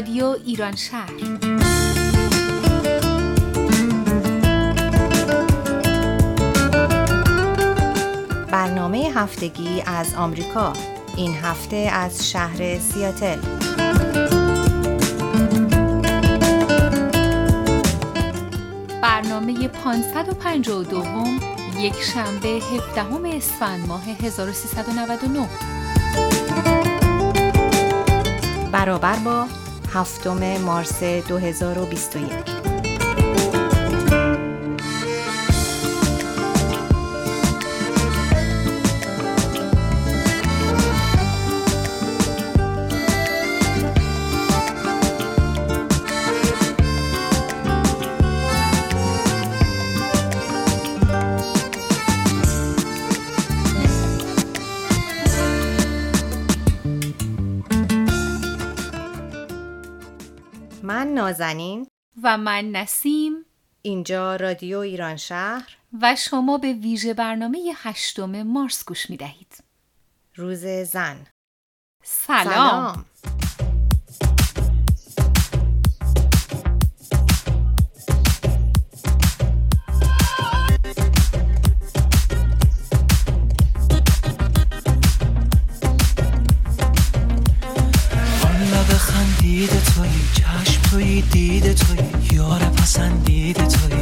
رادیو ایران شهر. برنامه هفتگی از آمریکا. این هفته از شهر سیاتل. برنامه 552 یک شنبه 17 اسفند ماه 1399 برابر با هفتم مارس 2021 و من نسیم اینجا رادیو ایران شهر و شما به ویژه برنامه هشتم مارس گوش می دهید. روز زن سلام. سلام. خندید توی چشم توی دید توی 山底的翠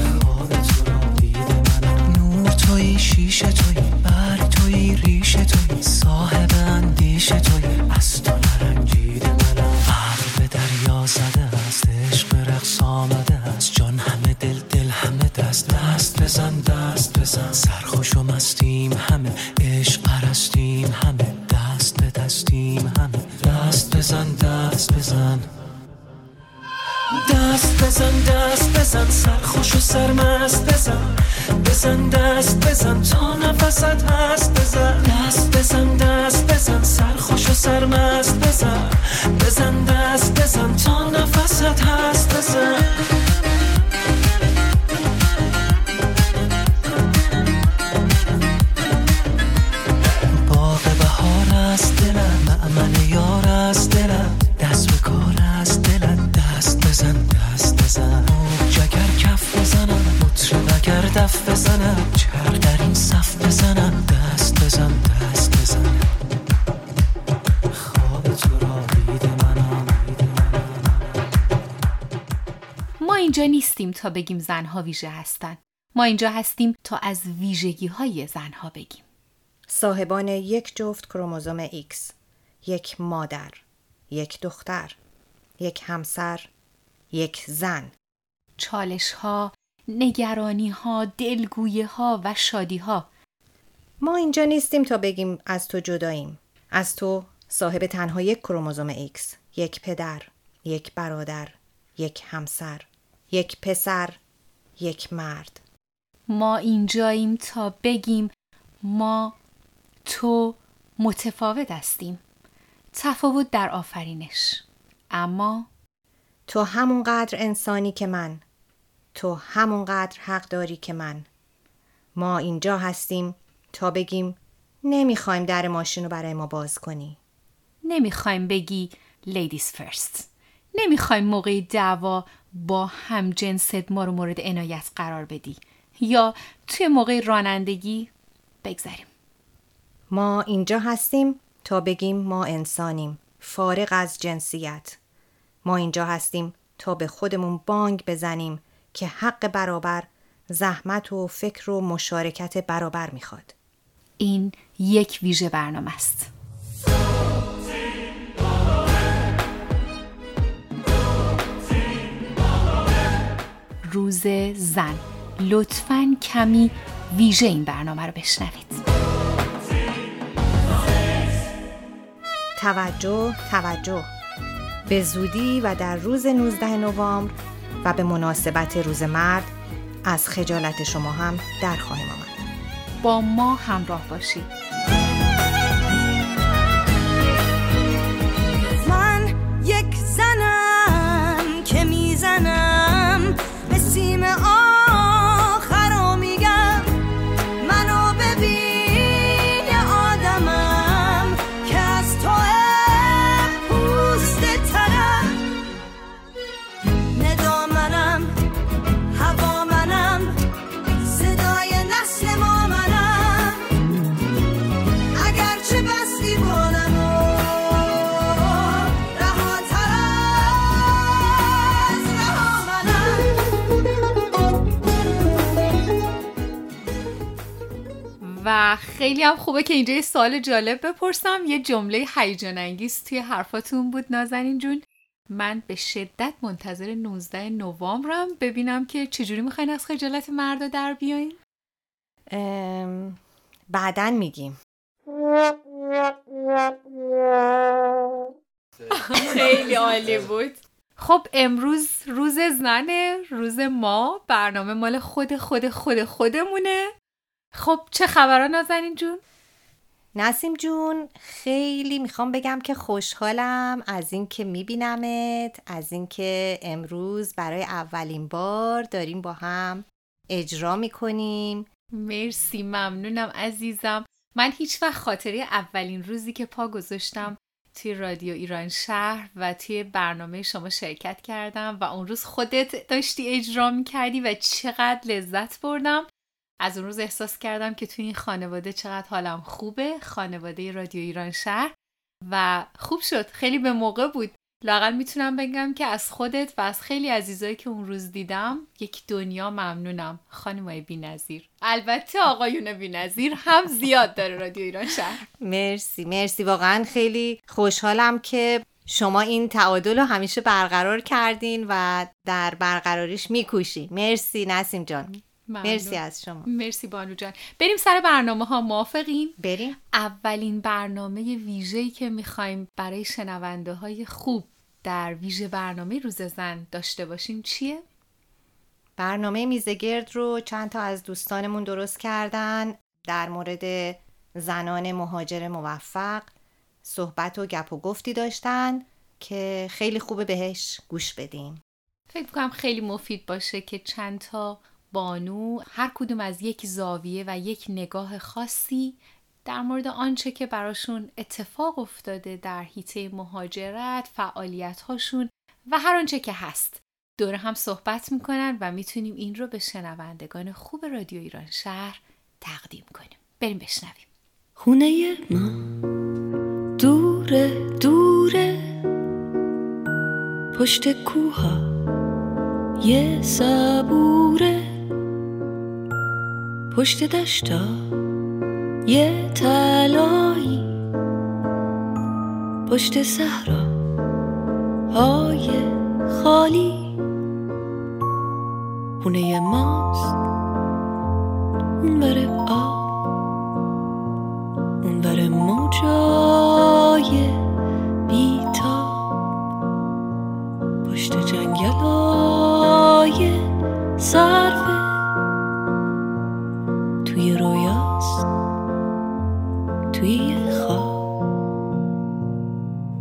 نیستیم تا بگیم زنها ویژه هستن. ما اینجا هستیم تا از ویژگی های زنها بگیم. صاحبان یک جفت کروموزوم X یک مادر یک دختر یک همسر یک زن چالش ها، نگرانی ها، دلگویه ها و شادی ها. ما اینجا نیستیم تا بگیم از تو جداییم از تو صاحب تنها یک کروموزوم X یک پدر یک برادر یک همسر یک پسر یک مرد ما اینجاییم تا بگیم ما تو متفاوت هستیم. تفاوت در آفرینش. اما تو همونقدر انسانی که من تو همونقدر حق داری که من ما اینجا هستیم تا بگیم نمی‌خوایم در ماشین رو برای ما باز کنی نمی‌خوایم بگی ladies first. نمی‌خوایم موقع دعوا با هم جنست ما رو مورد عنایت قرار بدی یا توی موقع رانندگی بگذریم. ما اینجا هستیم تا بگیم ما انسانیم فارغ از جنسیت ما اینجا هستیم تا به خودمون بانگ بزنیم که حق برابر زحمت و فکر و مشارکت برابر می‌خواد این یک ویژه برنامه است. روز زن. لطفا کمی ویژه این برنامه رو بشنوید. توجه توجه. به زودی و در روز 19 نوامبر و به مناسبت روز مرد از خجالت شما هم در خواهیم آمد. با ما همراه باشید. خیلی هم خوبه که اینجا یه سوال جالب بپرسم. یه جمله هیجان انگیز توی حرفاتون بود نازنین جون. من به شدت منتظر 19 نوامبرم. ببینم که چجوری می‌خواین از خجالت مردا در بیاین. بعدا میگیم. خیلی عالی بود. خب امروز روز زنه روز ما برنامه مال خود خود خود خودمونه. خب چه خبرها نازنین جون؟ نسیم جون خیلی می‌خوام بگم که خوشحالم از اینکه میبینمت از اینکه امروز برای اولین بار داریم با هم اجرا می‌کنیم. مرسی ممنونم عزیزم. من هیچ وقت خاطره اولین روزی که پا گذاشتم توی رادیو ایران شهر و توی برنامه شما شرکت کردم و اون روز خودت داشتی اجرا می‌کردی و چقدر لذت بردم. از اون روز احساس کردم که توی این خانواده چقدر حالم خوبه خانواده رادیو ایران شهر. و خوب شد خیلی به موقع بود. لاقل می‌تونم بگم که از خودت و از خیلی عزیزایی که اون روز دیدم یک دنیا ممنونم. خانمای بی نظیر. البته آقایون بی نظیر هم زیاد داره رادیو ایران شهر. مرسی مرسی. واقعا خیلی خوشحالم که شما این تعادل رو همیشه برقرار کردین و در برقراریش میکوشی مرسی نسیم جان. مرسی از شما. مرسی بانو جان. بریم سر برنامه ها موافقین؟ بریم. اولین برنامه ویژه‌ای که می‌خوایم برای شنونده های خوب در ویژه برنامه روز زن داشته باشیم چیه؟ برنامه میزگرد رو چند تا از دوستانمون درست کردن. در مورد زنان مهاجر موفق صحبت و گپ و گفتی داشتن که خیلی خوبه بهش گوش بدیم فکر کنم خیلی مفید باشه که چند تا بانو هر کدوم از یک زاویه و یک نگاه خاصی در مورد آنچه که براشون اتفاق افتاده در حیطه مهاجرت، فعالیت هاشون و هر آنچه که هست. دور هم صحبت می‌کنن و می‌تونیم این رو به شنوندگان خوب رادیو ایران شهر تقدیم کنیم. بریم بشنویم. خونه ما. دوره دوره. پشت کوها. یه صبوره. پشت دشتا یه تلایی پشت صحرا های خالی. خونه ماست. اون بره آب. اون بره موجای بیتا پشت جنگل های صرفه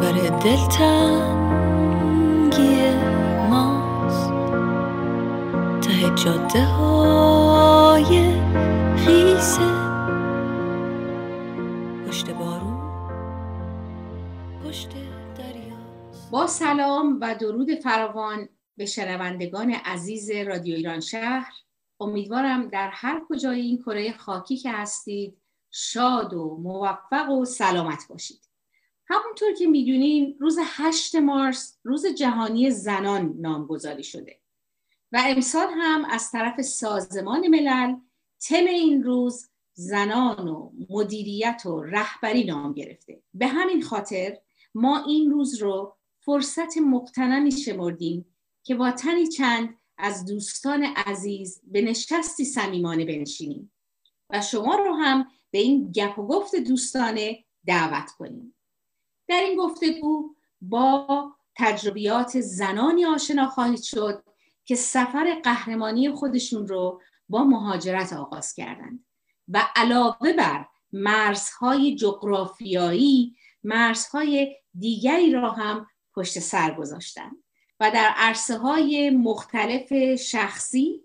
اونور دلتنگی ماست. ته جاده های خیسه پشت بارون پشت دریاست. با سلام و درود فراوان به شنوندگان عزیز رادیو ایران شهر. امیدوارم در هر کجای این کره خاکی که هستید شاد و موفق و سلامت باشید. همونطور که می‌دونین روز 8 مارس روز جهانی زنان نامگذاری شده و امسال هم از طرف سازمان ملل تم این روز زنان و مدیریت و رهبری نام گرفته. به همین خاطر ما این روز رو فرصت مقتنمی شمردیم که با تنی چند از دوستان عزیز به نشستی صمیمانه بنشینیم و شما رو هم به این گپ و گفت دوستانه دعوت کنیم. در این گفتگو با تجربیات زنانی آشنا خواهید شد که سفر قهرمانی خودشون رو با مهاجرت آغاز کردند و علاوه بر مرزهای جغرافیایی مرزهای دیگری را هم پشت سر گذاشتند و در عرصه های مختلف شخصی،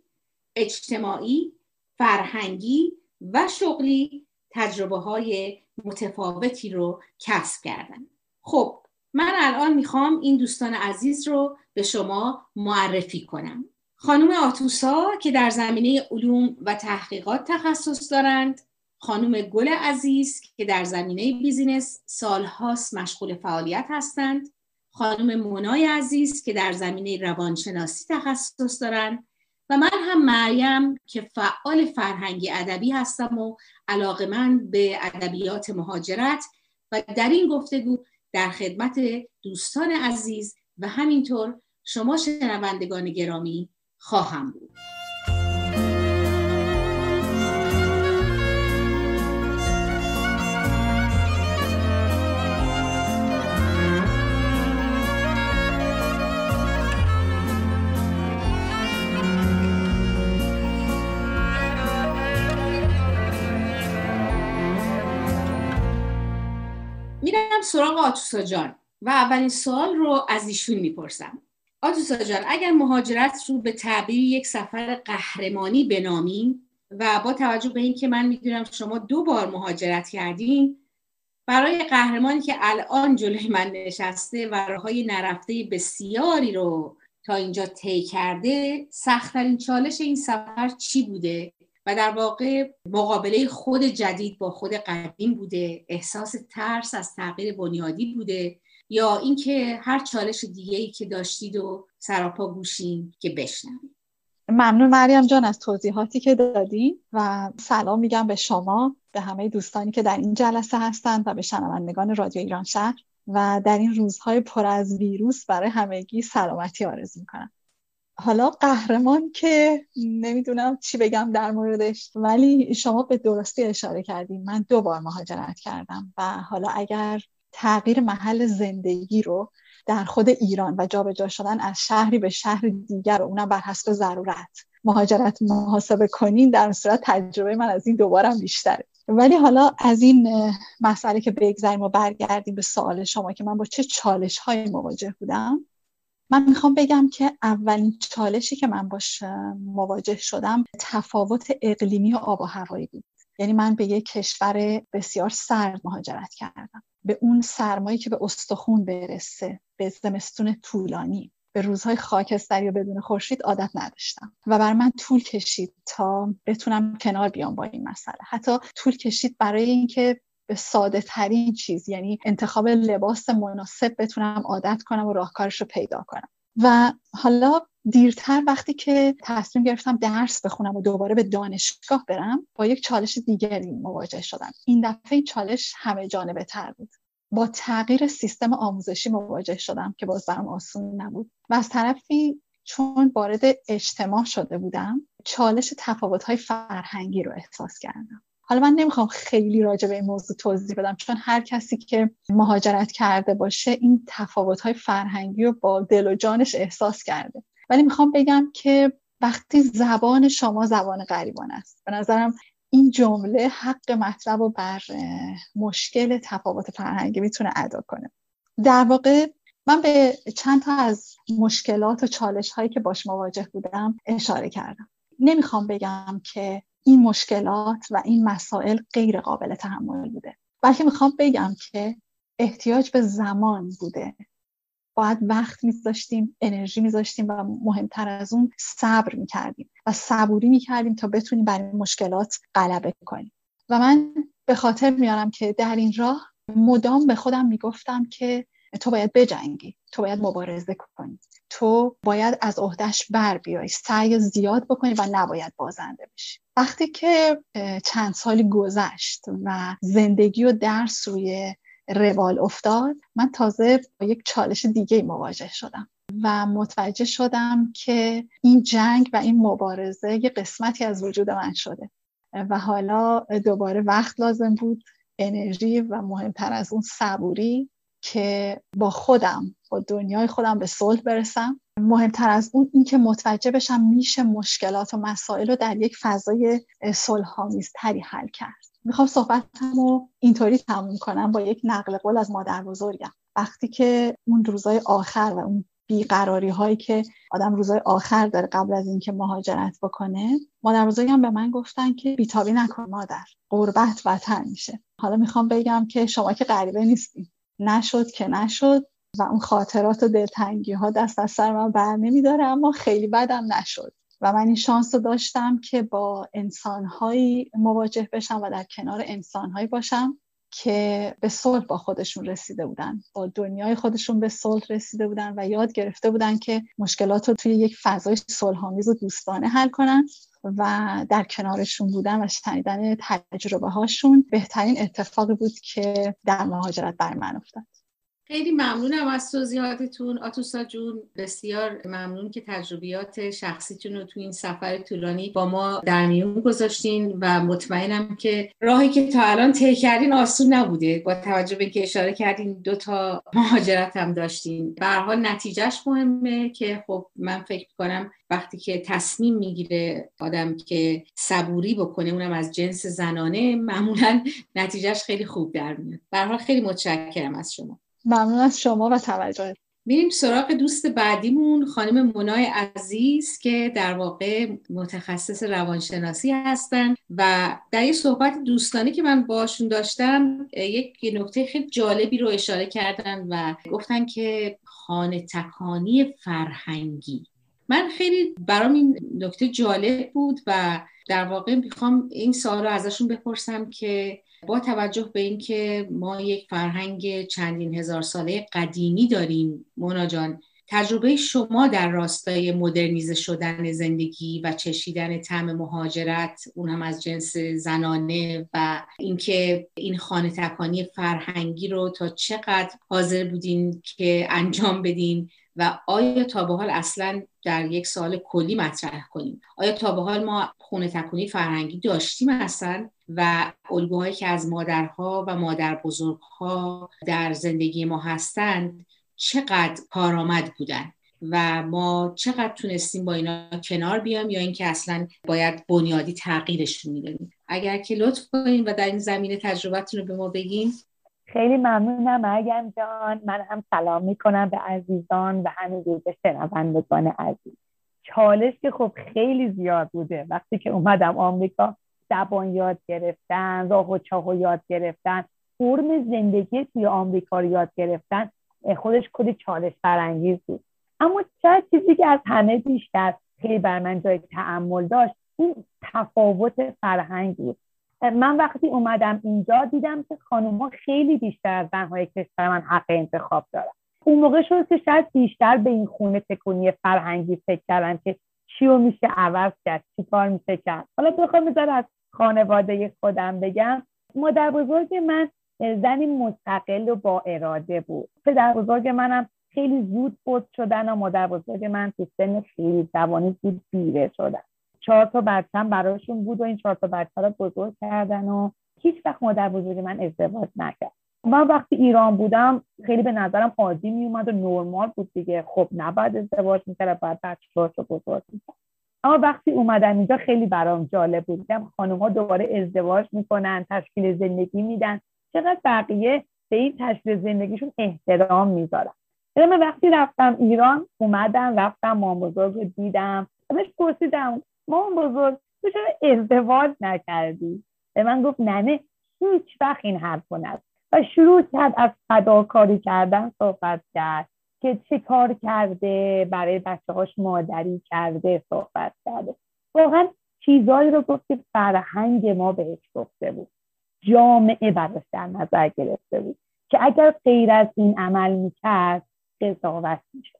اجتماعی، فرهنگی و شغلی تجربه های متفاوتی رو کسب کردم خب من الان می‌خوام این دوستان عزیز رو به شما معرفی کنم. خانم آتوسا که در زمینه علوم و تحقیقات تخصص دارند. خانم گل عزیز که در زمینه بیزینس سالهاست مشغول فعالیت هستند. خانم منای عزیز که در زمینه روانشناسی تخصص دارند. و من هم مریم که فعال فرهنگی ادبی هستم و علاقه من به ادبیات مهاجرت و در این گفتگو در خدمت دوستان عزیز و همینطور شما شنوندگان گرامی خواهم بود. میرم سراغ آتوسا جان و اولین سوال رو از ایشون می‌پرسم. آتوسا جان اگر مهاجرت رو به تعبیر یک سفر قهرمانی بنامیم و با توجه به اینکه من می‌دونم شما دو بار مهاجرت کردین برای قهرمانی که الان جلوی من نشسته و راههای نرفته بسیاری رو تا اینجا طی کرده سختترین چالش این سفر چی بوده؟ و در واقع مقابله خود جدید با خود قدیم بوده احساس ترس از تغییر بنیادی بوده یا اینکه هر چالش دیگه ای که داشتید و سراپا گوشین که بشنوید. ممنون مریم جان از توضیحاتی که دادی و سلام میگم به شما به همه دوستانی که در این جلسه هستند و به شنوندگان رادیو ایران شهر. و در این روزهای پر از ویروس برای همگی سلامتی آرزو می‌کنم. حالا قهرمان که نمی‌دونم چی بگم در موردش ولی شما به درستی اشاره کردیم من دو بار مهاجرت کردم و حالا اگر تغییر محل زندگی رو در خود ایران و جابجا شدن از شهری به شهر دیگر و اونم بر حسب ضرورت مهاجرت محاسبه کنین در صورت تجربه من از این دوبارم بیشتره. ولی حالا از این مسئله که بگذریم و برگردیم به سوال شما که من با چه چالش های مواجه بودم من می‌خوام بگم که اولین چالشی که من باش مواجه شدم تفاوت اقلیمی و آب و هوایی بود. یعنی من به یک کشور بسیار سرد مهاجرت کردم. به اون سرمایی که به استخون برسه به زمستون طولانی به روزهای خاکستری و بدون خورشید عادت نداشتم. و بر من طول کشید تا بتونم کنار بیام با این مسئله. حتی طول کشید برای اینکه به ساده ترین چیز یعنی انتخاب لباس مناسب بتونم عادت کنم و راهکارش رو پیدا کنم. و حالا دیرتر وقتی که تصمیم گرفتم درس بخونم و دوباره به دانشگاه برم با یک چالش دیگری مواجه شدم. این دفعه این چالش همه جانبه تر بود. با تغییر سیستم آموزشی مواجه شدم که باز برام آسون نبود. و از طرفی چون وارد اجتماع شده بودم چالش تفاوت‌های فرهنگی رو احساس کردم. حالا من نمی‌خوام خیلی راجع به این موضوع توضیح بدم چون هر کسی که مهاجرت کرده باشه این تفاوت‌های فرهنگی رو با دل و جانش احساس کرده. ولی می‌خوام بگم که وقتی زبان شما زبان غریبان است به نظرم این جمله حق مطلب و بر مشکل تفاوت فرهنگی می‌تونه ادا کنه. در واقع من به چند تا از مشکلات و چالش هایی که باش مواجه بودم اشاره کردم. نمی‌خوام بگم که این مشکلات و این مسائل غیر قابل تحمل بوده. بلکه می‌خوام بگم که احتیاج به زمان بوده. باید وقت میذاشتیم انرژی میذاشتیم و مهمتر از اون صبر می‌کردیم و صبوری می‌کردیم تا بتونیم بر این مشکلات غلبه کنیم. و من به خاطر میارم که در این راه مدام به خودم می‌گفتم که تو باید بجنگی. تو باید مبارزه کنی. تو باید از عهدهش بر بیای. سعی زیاد بکنی و نباید بازنده بشی. وقتی که چند سالی گذشت و زندگی و درس روی روال افتاد من تازه با یک چالش دیگه مواجه شدم و متوجه شدم که این جنگ و این مبارزه یه قسمتی از وجود من شده. و حالا دوباره وقت لازم بود انرژی و مهمتر از اون صبوری که با خودم با دنیای خودم به صلح برسم. مهمتر از اون اینکه متوجه بشم میشه مشکلات و مسائل رو در یک فضای صلحآمیزتری حل کرد. می‌خوام صحبتم رو اینطوری تموم کنم با یک نقل قول از مادر بزرگم. وقتی که اون روزای آخر و اون بیقراری هایی که آدم روزای آخر داره قبل از اینکه مهاجرت بکنه مادر بزرگم به من گفتن که بیتابی نکن مادر قربت وطن میشه. حالا می‌خوام بگم که شما که غریبه نیستیم نشد که نشد و اون خاطرات و دلتنگی ها دست از سر من بر نمیداره اما خیلی بدم نشد. و من این شانس رو داشتم که با انسانهایی مواجه بشم و در کنار انسانهایی باشم که به صلح با خودشون رسیده بودن. با دنیای خودشون به صلح رسیده بودن و یاد گرفته بودن که مشکلات رو توی یک فضای صلحآمیز و دوستانه حل کنن. و در کنارشون بودن و شنیدن تجربه هاشون بهترین اتفاقی بود که در مهاجرت بر من افتاد. خیلی ممنونم از توضیحاتتون. آتوسا جون بسیار ممنون که تجربیات شخصیتون رو تو این سفر طولانی با ما در میون گذاشتین و مطمئنم که راهی که تا الان طی کردین آسون نبوده. با توجه به که اشاره کردین دو تا مهاجرت هم داشتین. به حال نتیجهش مهمه که خب من فکر کنم وقتی که تصمیم می‌گیره آدم که صبوری بکنه اونم از جنس زنانه معمولا نتیجهش خیلی خوب در میاد. به خیلی متشکرم از شما. ممنون از شما و توجه. میریم سراغ دوست بعدیمون خانم منای عزیز که در واقع متخصص روانشناسی هستن و در یه صحبت دوستانی که من باشون داشتم یک نکته خیلی جالبی رو اشاره کردن و گفتن که خانه تکانی فرهنگی. من خیلی برام این نکته جالب بود و در واقع می‌خوام این سوال رو ازشون بپرسم که با توجه به اینکه ما یک فرهنگ چندین هزار ساله قدیمی داریم مونا جان تجربه شما در راستای مدرنیزه شدن زندگی و چشیدن طعم مهاجرت اون هم از جنس زنانه و اینکه این خانه تکانی فرهنگی رو تا چقدر حاضر بودین که انجام بدین و آیا تا به حال اصلا در یک سال کلی مطرح کنیم؟ آیا تا به حال ما خونه تکونی فرهنگی داشتیم اصلا؟ و الگوهایی که از مادرها و مادر بزرگها در زندگی ما هستند چقدر کارآمد بودن و ما چقدر تونستیم با اینا کنار بیام یا اینکه اصلا باید بنیادی تغییرشون می‌دادیم. اگر که لطف کنین و در این زمینه تجربتون رو به ما بگین. خیلی ممنونم مریم جان. من هم سلام می‌کنم به عزیزان و همین به شنوندگان عزیز. چالش که خب خیلی زیاد بوده. وقتی که اومدم آمریکا زبان یاد گرفتن راه و چاه یاد گرفتن فرم زندگی توی آمریکا رو یاد گرفتن خودش کلی چالش برانگیز بود. اما چه چیزی که از همه بیشتر خیلی بر من جای تعمل داشت این تفاوت فرهنگ بود. من وقتی اومدم اینجا دیدم که خانوما خیلی بیشتر از زنهای کشور من حق انتخاب دارن. اون موقع شد که شاید بیشتر به این خونه تکونی فرهنگی فکر کردن که چی رو میشه عوض کرد؟ چی کار میشه کرد؟ حالا بخوام بذار از خانواده خودم بگم. مادر بزرگ من زنی مستقل و با اراده بود. پدر بزرگ منم خیلی زود بود شدن و مادر بزرگ من تو سن خیلی جوانی زود بیره شدن. چهار تا بچم براشون بود و این چهار تا بچه رو بزرگ کردن و هیچ وقت مادر بزرگ من ازدواج نکرد. من وقتی ایران بودم خیلی به نظرم عادی می اومد و نرمال بود دیگه. خب نباید ازدواج می‌کرد باید بچه رو بزرگ اما وقتی اومدم اینجا خیلی برام جالب بود. دیدم خانم ها دوباره ازدواج می‌کنن تشکیل زندگی میدن. چقدر بقیه به این تشکیل زندگیشون احترام می‌ذارن. من وقتی رفتم ایران اومدم رفتم مام بزرگ رو دیدم. ازش پرسیدم مام بزرگ تو چرا ازدواج نکردی؟ به من گفت ننه هیچ وقت این حرف نزد و شروع کرد از فداکاری کردن صحبت کرد که چه کار کرده برای بچه مادری کرده صحبت کرده. واقعا چیزهایی رو گفت که فرهنگ ما بهش گفته بود. جامعه براش در نظر گرفته بود که اگر غیر از این عمل می‌کرد قضاوت می‌شد.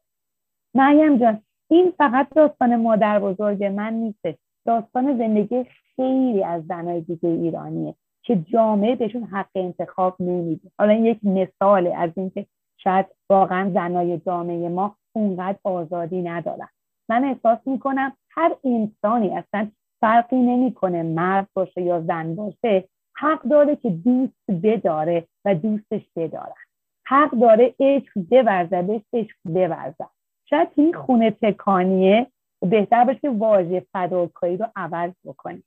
مریم جان این فقط داستان مادر بزرگ من نیستش داستان زندگی خیلی از زنهای دیگه ایرانیه. که جامعه بهشون حق انتخاب نمیده. حالا یک مثال از اینکه شاید واقعا زنای جامعه ما اونقدر آزادی ندارن. من احساس می‌کنم هر انسانی اصلا فرقی نمی‌کنه مرد باشه یا زن باشه حق داره که دوست بداره و دوستش بدارن. حق داره عشق بورزه بهش عشق بورزن شاید این خونه تکانیه بهتر باشه واژه فداکاری رو عوض بکنیم.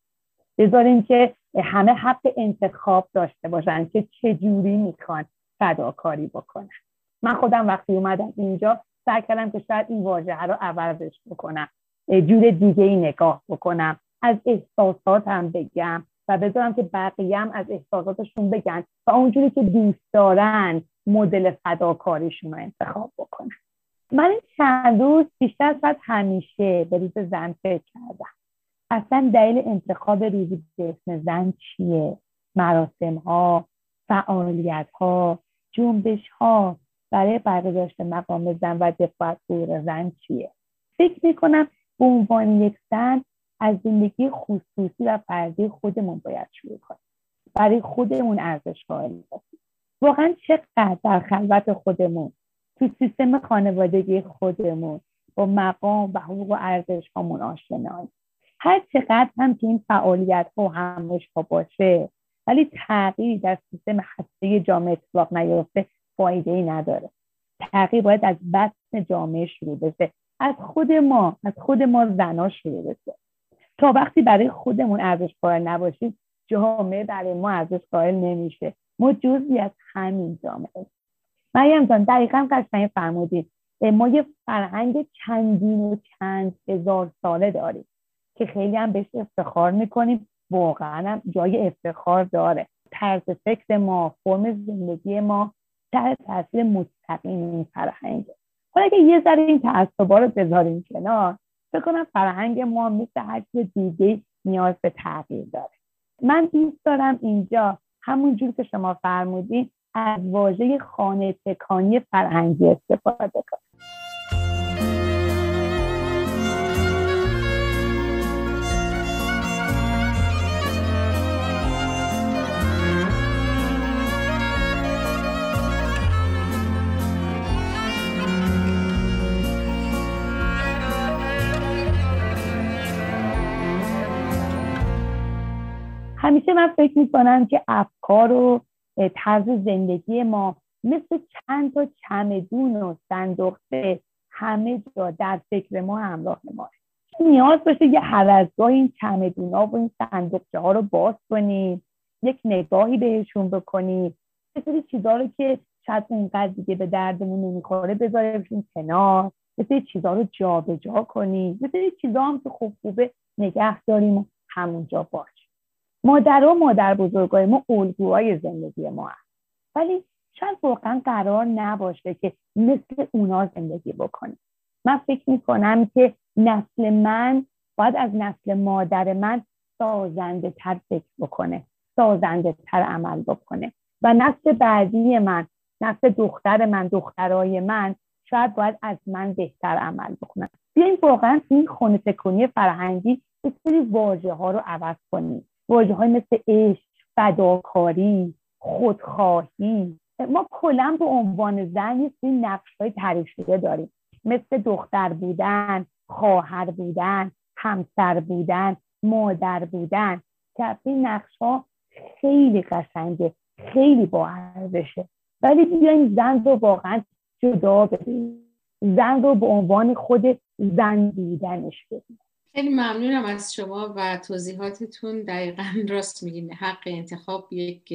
بذاریم که همه حق انتخاب داشته باشن که چجوری می‌خوان فداکاری بکنن. من خودم وقتی اومدم اینجا سعی کردم که شاید این واژه رو عوضش بکنم جور دیگه ای نگاه بکنم از احساساتم بگم و بذارم که بقیه هم از احساساتشون بگن و اونجوری که دوست دارن مدل فداکاریشون رو انتخاب بکنن. من این چند روز بیشتر از همیشه به روز زن فکر کردم. اصلا دلیل انتخاب روزی به اسم زن چیه؟ مراسم ها فعالیت ها جنبش ها برای برگزاشت مقام زن و دفاع دور زن چیه؟ فکر می‌کنم به عنوان یک زن از زندگی خصوصی و فردی خودمون باید شروع کنیم. برای خودمون ارزش قائل باشیم. واقعا چقدر در خلوت خودمون تو سیستم خانوادگی خودمون با مقام و حقوق و ارزش هامون آشناییم. هر چقدر هم که این فعالیت ها همش ها باشه ولی تغییری در سیستم هسته جامعه اتفاق نیفته فایده ای نداره. تغییر باید از بطن جامعه شروع بشه از خود ما از خود ما زنا شروع بشه. تا وقتی برای خودمون ارزش قائل نباشیم جامعه برای ما ارزش قائل نمیشه. ما جزی از همین جامعه. مریم جان دقیقا قشنگ فرمودید. ما یه فرهنگ چندین و چند هزار ساله داریم. که خیلی هم بهش افتخار می‌کنیم. واقعا هم جای افتخار داره. طرز فکر ما فرم زندگی ما در تاثیر مستقیم این فرهنگه حالا اگه یه ذره این تعصبا رو بذاریم کنار فکر کنم فرهنگ ما مثل هر دیگه نیاز به تغییر داره. من دوست دارم اینجا همونجور که شما فرمودین از واژه خانه تکانی فرهنگی استفاده کنم. همیشه من فکر می‌کنم که افکار و طرز زندگی ما مثل چند تا چمدون و صندوقه همه جا در فکر ما همراه ما نیاز باشه یه هر از این چمدون ها و این صندوقچه ها رو باز کنیم یک نگاهی بهشون بکنیم یه سری چیزها رو که شاید اونقدر دیگه به دردمون نمی‌خوره بذاریمشون کنار یه سری چیزها رو جابجا جا کنیم یه سری چیزها هم که خوب خوبه نگه داریم و همونجا باش. مادر و مادر بزرگای ما الگوهای زندگی ما هست. ولی شاید واقعا قرار نباشه که مثل اونا زندگی بکنیم. من فکر می‌کنم که نسل من باید از نسل مادر من سازنده تر فکر بکنه سازنده تر عمل بکنه. و نسل بعدی من نسل دختر من دخترای من شاید باید از من بهتر عمل بکنن. بیاین واقعا این خونه تکونی فرهنگی یه سری واژه ها رو عوض کنیم. واجه های مثل عشق فداکاری خودخواهی. ما کلا به عنوان زن یه نقش های تعریف شده داریم. مثل دختر بودن خواهر بودن همسر بودن مادر بودن. که این نقش ها خیلی قشنگه خیلی با ارزشه ولی بیایم زن رو واقعا جدا ببینیم زن رو به عنوان خود زن بودنش ببینیم خیلی ممنونم از شما و توضیحاتتون. دقیقا راست میگین حق انتخاب یک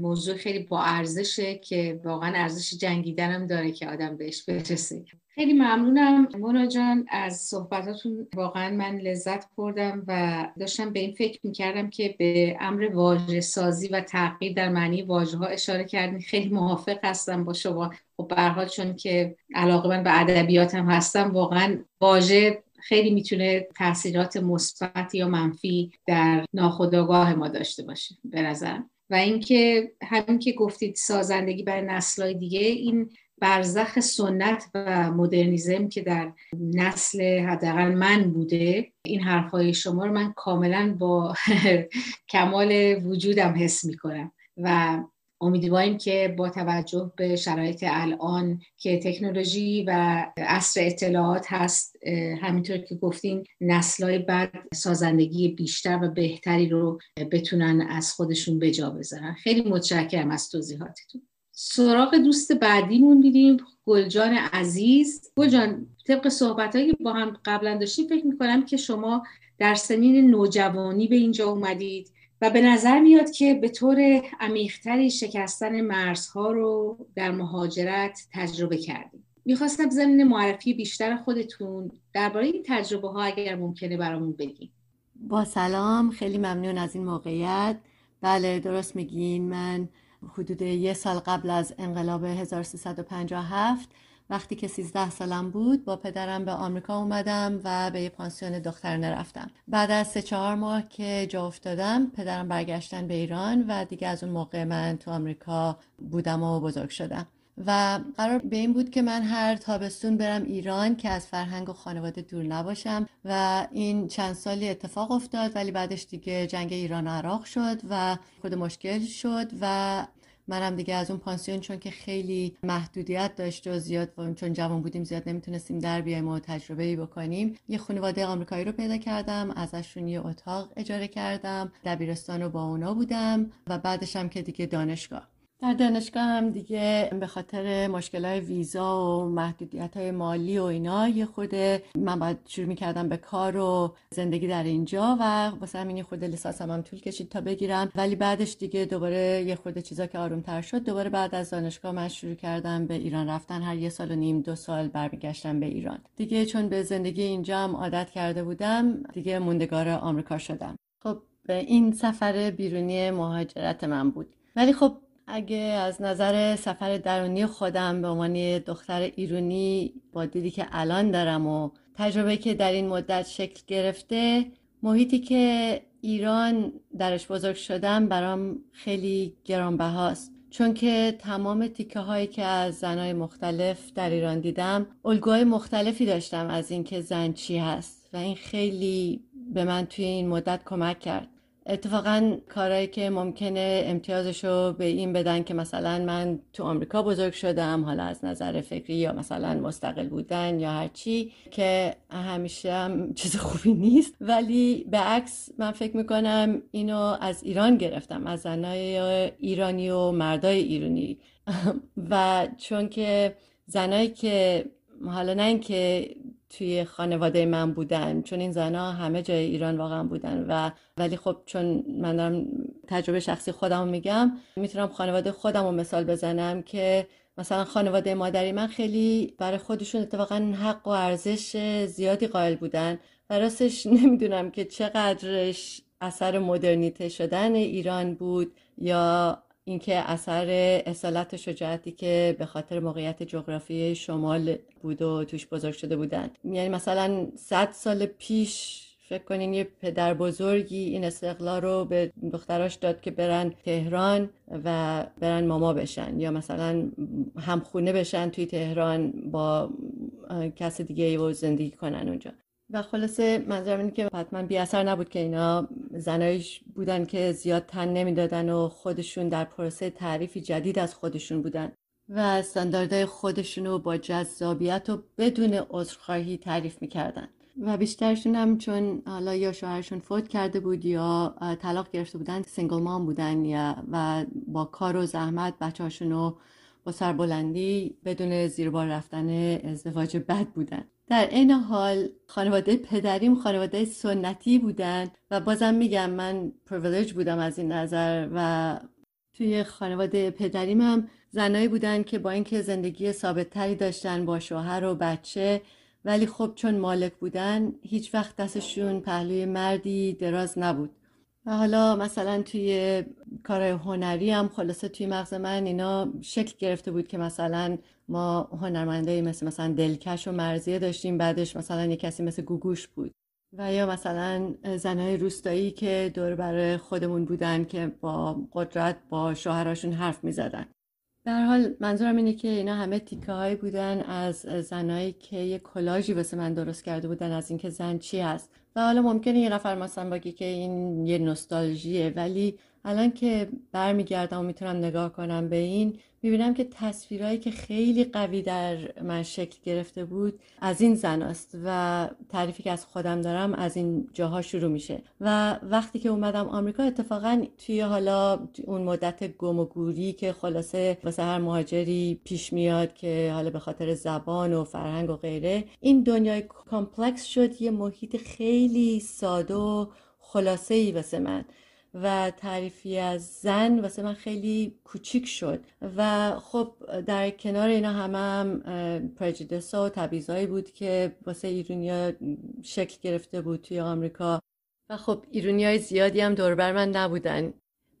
موضوع خیلی با ارزشه که واقعا ارزش جنگیدن هم داره که آدم بهش برسه. خیلی ممنونم. مونا جان از صحبتاتون واقعا من لذت بردم و داشتم به این فکر می‌کردم که به امر واژه سازی و تغییر در معنی واژه ها اشاره کردین. خیلی موافق هستم با شما. خب به چون که علاقه من به ادبیات هم هستم واقعا واژه خیلی می‌تونه تاثیرات مثبت یا منفی در ناخودآگاه ما داشته باشه به نظرم. و اینکه همین که گفتید سازندگی برای نسلهای دیگه این برزخ سنت و مدرنیزم که در نسل حداقل من بوده این حرفهای شما رو من کاملا با کمال وجودم حس می‌کنم. و امیدواریم که با توجه به شرایط الان که تکنولوژی و عصر اطلاعات هست همینطور که گفتین نسلهای بعد سازندگی بیشتر و بهتری رو بتونن از خودشون به جا بذارن. خیلی متشکرم از توضیحاتتون. سراغ دوست بعدیمون بیدیم گلجان عزیز. گلجان طبق صحبت که با هم قبلا داشتیم فکر می‌کنم که شما در سنین نوجوانی به اینجا اومدید. به نظر میاد که به طور عمیقتری شکستن مرزها رو در مهاجرت تجربه کردیم. می‌خواستم ضمن معرفی بیشتر خودتون درباره این تجربه ها اگر ممکنه برامون بگین. با سلام خیلی ممنون از این موقعیت. بله درست میگین. من حدود یه سال قبل از انقلاب 1357 وقتی که 13 سالم بود با پدرم به آمریکا اومدم و به یه پانسیون دخترانه رفتم. بعد از سه چهار ماه که جا افتادم پدرم برگشتن به ایران و دیگه از اون موقع من تو آمریکا بودم و بزرگ شدم. و قرار به این بود که من هر تابستون برم ایران که از فرهنگ و خانواده دور نباشم و این چند سالی اتفاق افتاد ولی بعدش دیگه جنگ ایران و عراق شد و خود مشکل شد و منم دیگه از اون پانسیون چون که خیلی محدودیت داشت و زیاد و چون جوان بودیم زیاد نمی‌تونستیم در بیایم و تجربه ای بکنیم. یه خانواده آمریکایی رو پیدا کردم ازشون یه اتاق اجاره کردم دبیرستان رو با اونا بودم و بعدش هم که دیگه دانشگاه. در دانشگاه هم دیگه به خاطر مشکل های ویزا و محدودیت های مالی و اینا یه خود من باید شروع می‌کردم به کار و زندگی در اینجا و واسه همین خود لیسانس هم, هم طول کشید تا بگیرم. ولی بعدش دیگه دوباره یه خود چیزا که آروم تر شد دوباره بعد از دانشگاه من شروع کردم به ایران رفتن. هر یه سال و نیم دو سال برمیگشتم به ایران. دیگه چون به زندگی اینجا هم عادت کرده بودم دیگه موندگار آمریکا شدم. خب این سفر بیرونی مهاجرت من بود. ولی خب اگه از نظر سفر درونی خودم به عنوان دختر ایرونی با دیدی که الان دارم و تجربه که در این مدت شکل گرفته محیطی که ایران درش بزرگ شدم برام خیلی گرانبهاست. چون که تمام تیکه هایی که از زنای مختلف در ایران دیدم الگوهای مختلفی داشتم از اینکه زن چی هست. و این خیلی به من توی این مدت کمک کرد. اتفاقا کارهایی که ممکنه امتیازش رو به این بدن که مثلا من تو آمریکا بزرگ شدم حالا از نظر فکری یا مثلا مستقل بودن یا هرچی که همیشه هم چیز خوبی نیست. ولی به عکس من فکر می‌کنم اینو از ایران گرفتم از زنای ایرانی و مردای ایرانی. و چون که زنایی که حالا نه اینکه توی خانواده من بودن. چون این زنها همه جای ایران واقعا بودن و ولی خب چون من دارم تجربه شخصی خودم میگم می‌تونم خانواده خودم رو مثال بزنم که مثلا خانواده مادری من خیلی برای خودشون اتفاقا حق و ارزش زیادی قائل بودن و راستش نمی‌دونم که چقدرش اثر مدرنیته شدن ایران بود یا اینکه اثر اصالت و شجاعتی که به خاطر موقعیت جغرافی شمال بود و توش بزرگ شده بودن. یعنی مثلا صد سال پیش فکر کنین یه پدر بزرگی این استقلال رو به دختراش داد که برن تهران و برن ماما بشن یا مثلا همخونه بشن توی تهران با کس دیگه و زندگی کنن اونجا. و خلاصه منظرم اینه که حتما بی اثر نبود که اینا زنایش بودن که زیاد تن نمی‌دادن و خودشون در پروسه تعریفی جدید از خودشون بودن و استانداردهای خودشون رو با جذابیت و بدون عذرخواهی تعریف می‌کردن. و بیشترشون هم چون حالا یا شوهرشون فوت کرده بود یا طلاق گرفته بودن single mom بودن یا و با کار و زحمت بچه رو با سربلندی بدون زیربار رفتن ازدواج بد بودن. در این حال خانواده پدریم خانواده سنتی بودن و بازم میگم من پرویلیج بودم از این نظر و توی خانواده پدریم هم زنایی بودن که با اینکه زندگی ثابت تری داشتن با شوهر و بچه ولی خب چون مالک بودن هیچ وقت دستشون پهلوی مردی دراز نبود. و حالا مثلا توی کارهای هنری هم خلاصه توی مغز من اینا شکل گرفته بود که مثلا ما هنرمنده مثل مثلا دلکش و مرزیه داشتیم بعدش مثلا یه کسی مثل گوگوش بود و یا مثلا زنهای روستایی که دور برای خودمون بودن که با قدرت با شوهراشون حرف می زدن. در حال منظورم اینه که اینا همه تیکه هایی بودن از زنایی که یه کلاژی واسه من درست کرده بودن از اینکه زن چی هست و حالا ممکنه یه نفر مثلا بگی که این یه نوستالژیه ولی الان که برمیگردم و می‌تونم نگاه کنم به این می‌بینم که تصویرهایی که خیلی قوی در من شکل گرفته بود از این زن است و تعریفی که از خودم دارم از این جاها شروع میشه. و وقتی که اومدم آمریکا اتفاقا توی حالا اون مدت گم و گوری که خلاصه واسه هر مهاجری پیش میاد که حالا به خاطر زبان و فرهنگ و غیره این دنیای complex شد یه محیط خیلی ساده و خلاصه ای واسه من. و تعریفی از زن واسه من خیلی کوچیک شد. و خب در کنار اینا همه هم prejudice و تبعیض‌هایی بود که واسه ایرونیا شکل گرفته بود توی آمریکا. و خب ایرونی های زیادی هم دور بر من نبودن.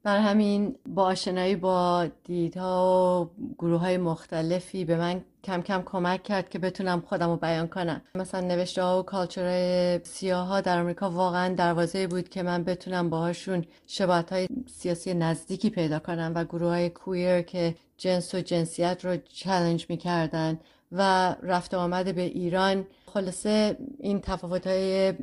بر همین با آشنایی با دیدها و گروه های مختلفی به من کم کم کمک کرد که بتونم خودم رو بیان کنم. مثلا نوشته ها و کالچر سیاه ها در آمریکا واقعا دروازه بود که من بتونم باهاشون شباهت های سیاسی نزدیکی پیدا کنم و گروه های کویر که جنس و جنسیت رو چلنج می‌کردن و رفت آمده به ایران. خلاصه این تفاوت های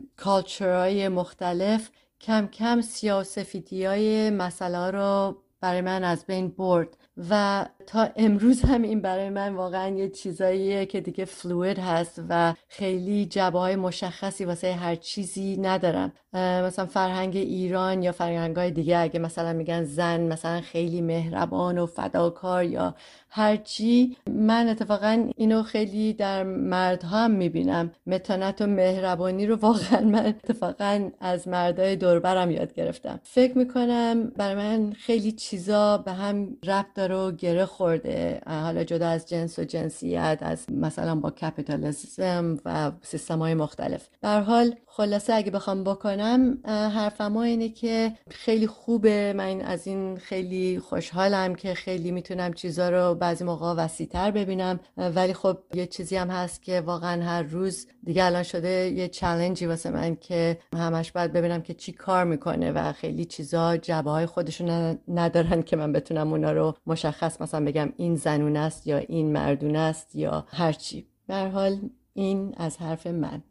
های مختلف کم کم سیاسفیدی های مسئله رو برای من از بین برد و تا امروز هم این برای من واقعا یه چیزاییه که دیگه فلوید هست و خیلی جبه های مشخصی واسه هر چیزی ندارم. مثلا فرهنگ ایران یا فرهنگ های دیگه اگه مثلا میگن زن مثلا خیلی مهربان و فداکار یا هرچی من اتفاقا اینو خیلی در مردها هم می‌بینم. متانت و مهربانی رو واقعا من اتفاقا از مردای دوربرم یاد گرفتم. فکر می‌کنم برای من خیلی چیزا به هم ربط داره و گره خورده حالا جدا از جنس و جنسیت از مثلا با کپیتالیسم و سیستم های مختلف بر حال خلاصه اگه بخوام بکنم حرفم اینه که خیلی خوبه. من از این خیلی خوشحالم که خیلی می‌تونم چیزا رو بعضی موقع وسیعتر ببینم. ولی خب یه چیزی هم هست که واقعا هر روز دیگه الان شده یه چلنجی واسه من که همش باید ببینم که چی کار می‌کنه و خیلی چیزا جبه های خودشون ندارن که من بتونم اونا رو مشخص مثلا بگم این زنون است یا این مردون است یا هرچی به حال این از حرف من.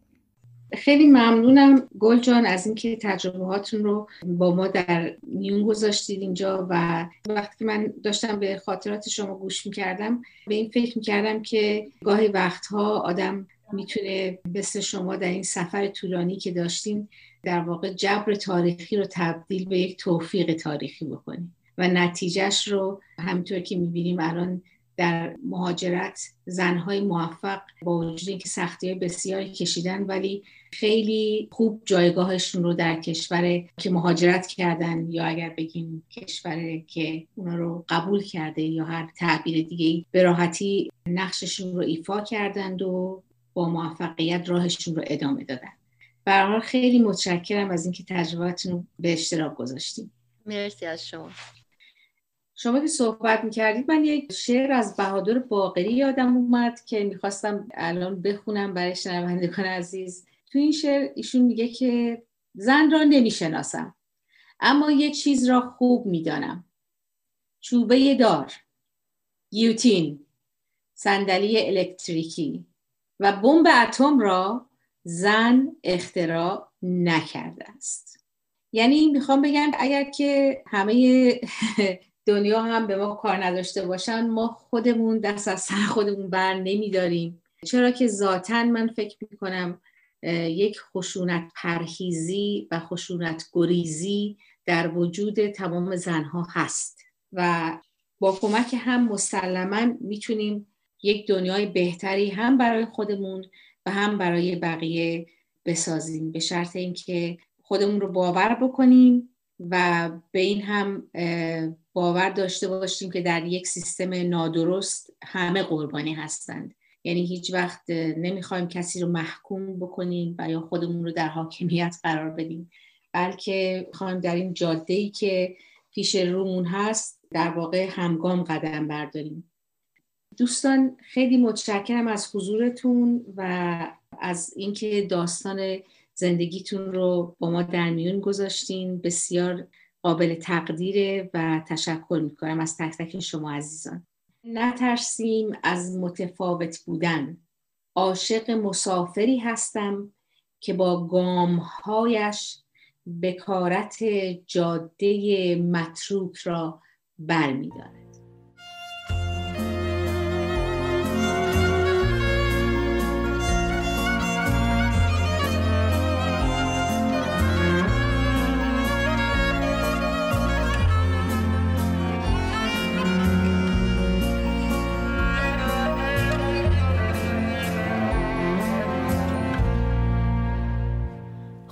خیلی ممنونم گل جان از اینکه تجربه هاتون رو با ما در میون گذاشتید اینجا و وقتی من داشتم به خاطرات شما گوش می‌کردم به این فکر می‌کردم که گاهی وقتها آدم می‌تونه مثل شما در این سفر طولانی که داشتیم در واقع جبر تاریخی رو تبدیل به یک توفیق تاریخی بکنیم و نتیجهش رو همینطور که می‌بینیم الان در مهاجرت زنهای موفق با وجود اینکه سختی های بسیاری کشیدن ولی خیلی خوب جایگاهشون رو در کشور که مهاجرت کردن یا اگر بگیم کشور که اونا رو قبول کرده یا هر تعبیر دیگه به راحتی نقششون رو ایفا کردند و با موفقیت راهشون رو ادامه دادن. برحال خیلی متشکرم از اینکه تجربتون رو به اشتراک گذاشتیم مرسی از شما. شما که صحبت می‌کردید من یک شعر از بهادر باقری یادم اومد که می‌خواستم الان بخونم برای شنوندگان عزیز. تو این شعر ایشون میگه که زن را نمی‌شناسم اما یه چیز را خوب می‌دانم. چوبه دار گیوتین صندلی الکتریکی و بمب اتم را زن اختراع نکرده است. یعنی می‌خوام بگم اگر که همه دنیا هم به ما کار نداشته باشن ما خودمون دست از سر خودمون بر نمیداریم. چرا که ذاتا من فکر می‌کنم یک خشونت پرهیزی و خشونت گریزی در وجود تمام زنها هست و با کمک هم مسلما می‌تونیم یک دنیای بهتری هم برای خودمون و هم برای بقیه بسازیم. به شرط اینکه خودمون رو باور بکنیم و به این هم باور داشته باشیم که در یک سیستم نادرست همه قربانی هستند. یعنی هیچ وقت نمی‌خوایم کسی رو محکوم بکنیم و یا خودمون رو در حاکمیت قرار بدیم. بلکه می‌خوایم در این جاده ای که پیش رومون هست در واقع همگام قدم برداریم. دوستان خیلی متشکرم از حضورتون و از اینکه داستان زندگیتون رو با ما در میون گذاشتین. بسیار قابل تقدیره و تشکر می‌کنم از تک تک شما عزیزان. نترسیم از متفاوت بودن. عاشق مسافری هستم که با گامهایش بکارت جاده متروک را برمیدارد.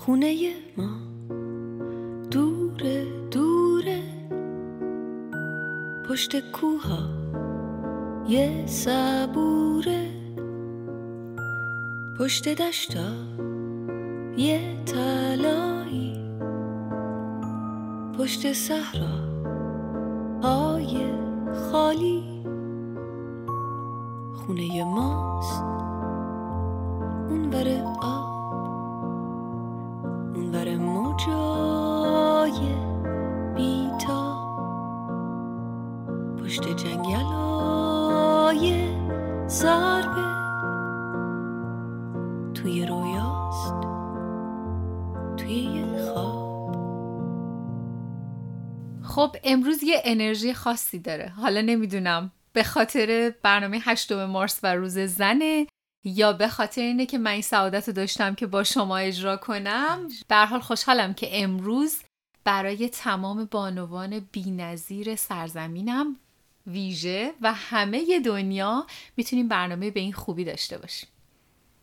خونه ما. دور دور پشت کوها یه صبوره. پشت دشتا یه تلایی پشت صحرا های خالی. خونه ماست. اون بر آب. خب امروز یه انرژی خاصی داره. حالا نمی‌دونم به خاطر برنامه هشتم مارس و روز زنه یا به خاطر اینه که من این سعادت رو داشتم که با شما اجرا کنم. در حال خوشحالم که امروز برای تمام بانوان بینظیر سرزمینم ویژه و همه دنیا می‌تونیم برنامه به این خوبی داشته باشیم.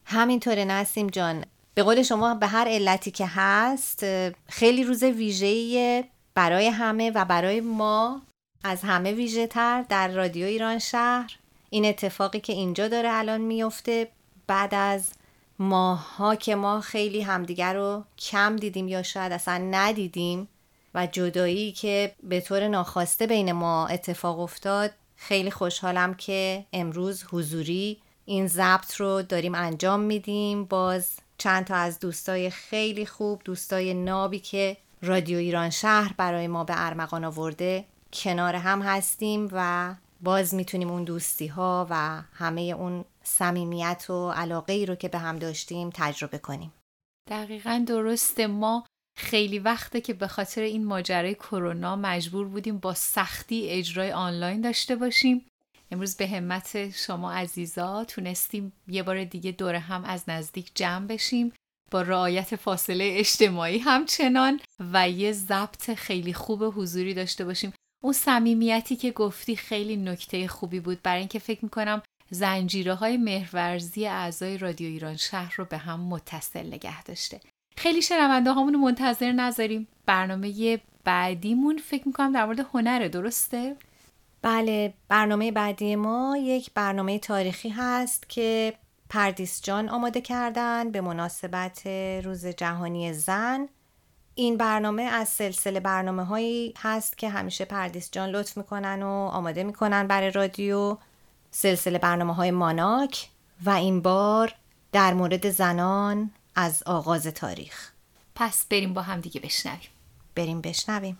همینطوره نسیم جان. به قول شما به هر علتی که هست خیلی روز ویژه‌ایه برای همه و برای ما از همه ویژه تر در رادیو ایران شهر. این اتفاقی که اینجا داره الان میفته بعد از ماها که ما خیلی همدیگر رو کم دیدیم یا شاید اصلا ندیدیم و جدایی که به طور ناخواسته بین ما اتفاق افتاد خیلی خوشحالم که امروز حضوری این ضبط رو داریم انجام میدیم. باز چند تا از دوستای خیلی خوب دوستای نابی که رادیو ایران شهر برای ما به ارمغان آورده. کنار هم هستیم و باز می‌تونیم اون دوستی ها و همه اون صمیمیت و علاقه ای رو که به هم داشتیم تجربه کنیم. دقیقا درسته. ما خیلی وقته که به خاطر این ماجرای کرونا مجبور بودیم با سختی اجرای آنلاین داشته باشیم. امروز به همت شما عزیزا تونستیم یه بار دیگه دور هم از نزدیک جمع بشیم. با رعایت فاصله اجتماعی همچنان و یه ضبط خیلی خوب حضوری داشته باشیم. اون صمیمیتی که گفتی خیلی نکته خوبی بود. برای اینکه فکر می‌کنم زنجیره های مهرورزی اعضای رادیو ایران شهر رو به هم متصل نگه داشته. خیلی شنونده هامون رو منتظر نذاریم. برنامه بعدیمون فکر می‌کنم در مورد هنره درسته؟ بله برنامه بعدی ما یک برنامه تاریخی هست که پردیس جان آماده کردن به مناسبت روز جهانی زن. این برنامه از سلسله برنامه هایی هست که همیشه پردیس جان لطف می‌کنن و آماده می‌کنن برای رادیو. سلسله برنامه های ماناک و این بار در مورد زنان از آغاز تاریخ. پس بریم با هم دیگه بشنویم. بریم بشنویم.